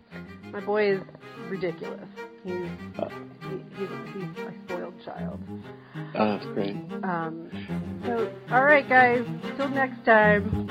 S1: my boy is ridiculous. He's
S2: Uh,
S1: he, he's, he's a spoiled child.
S2: Oh, that's great.
S1: Um, so, all right, guys. Till next time.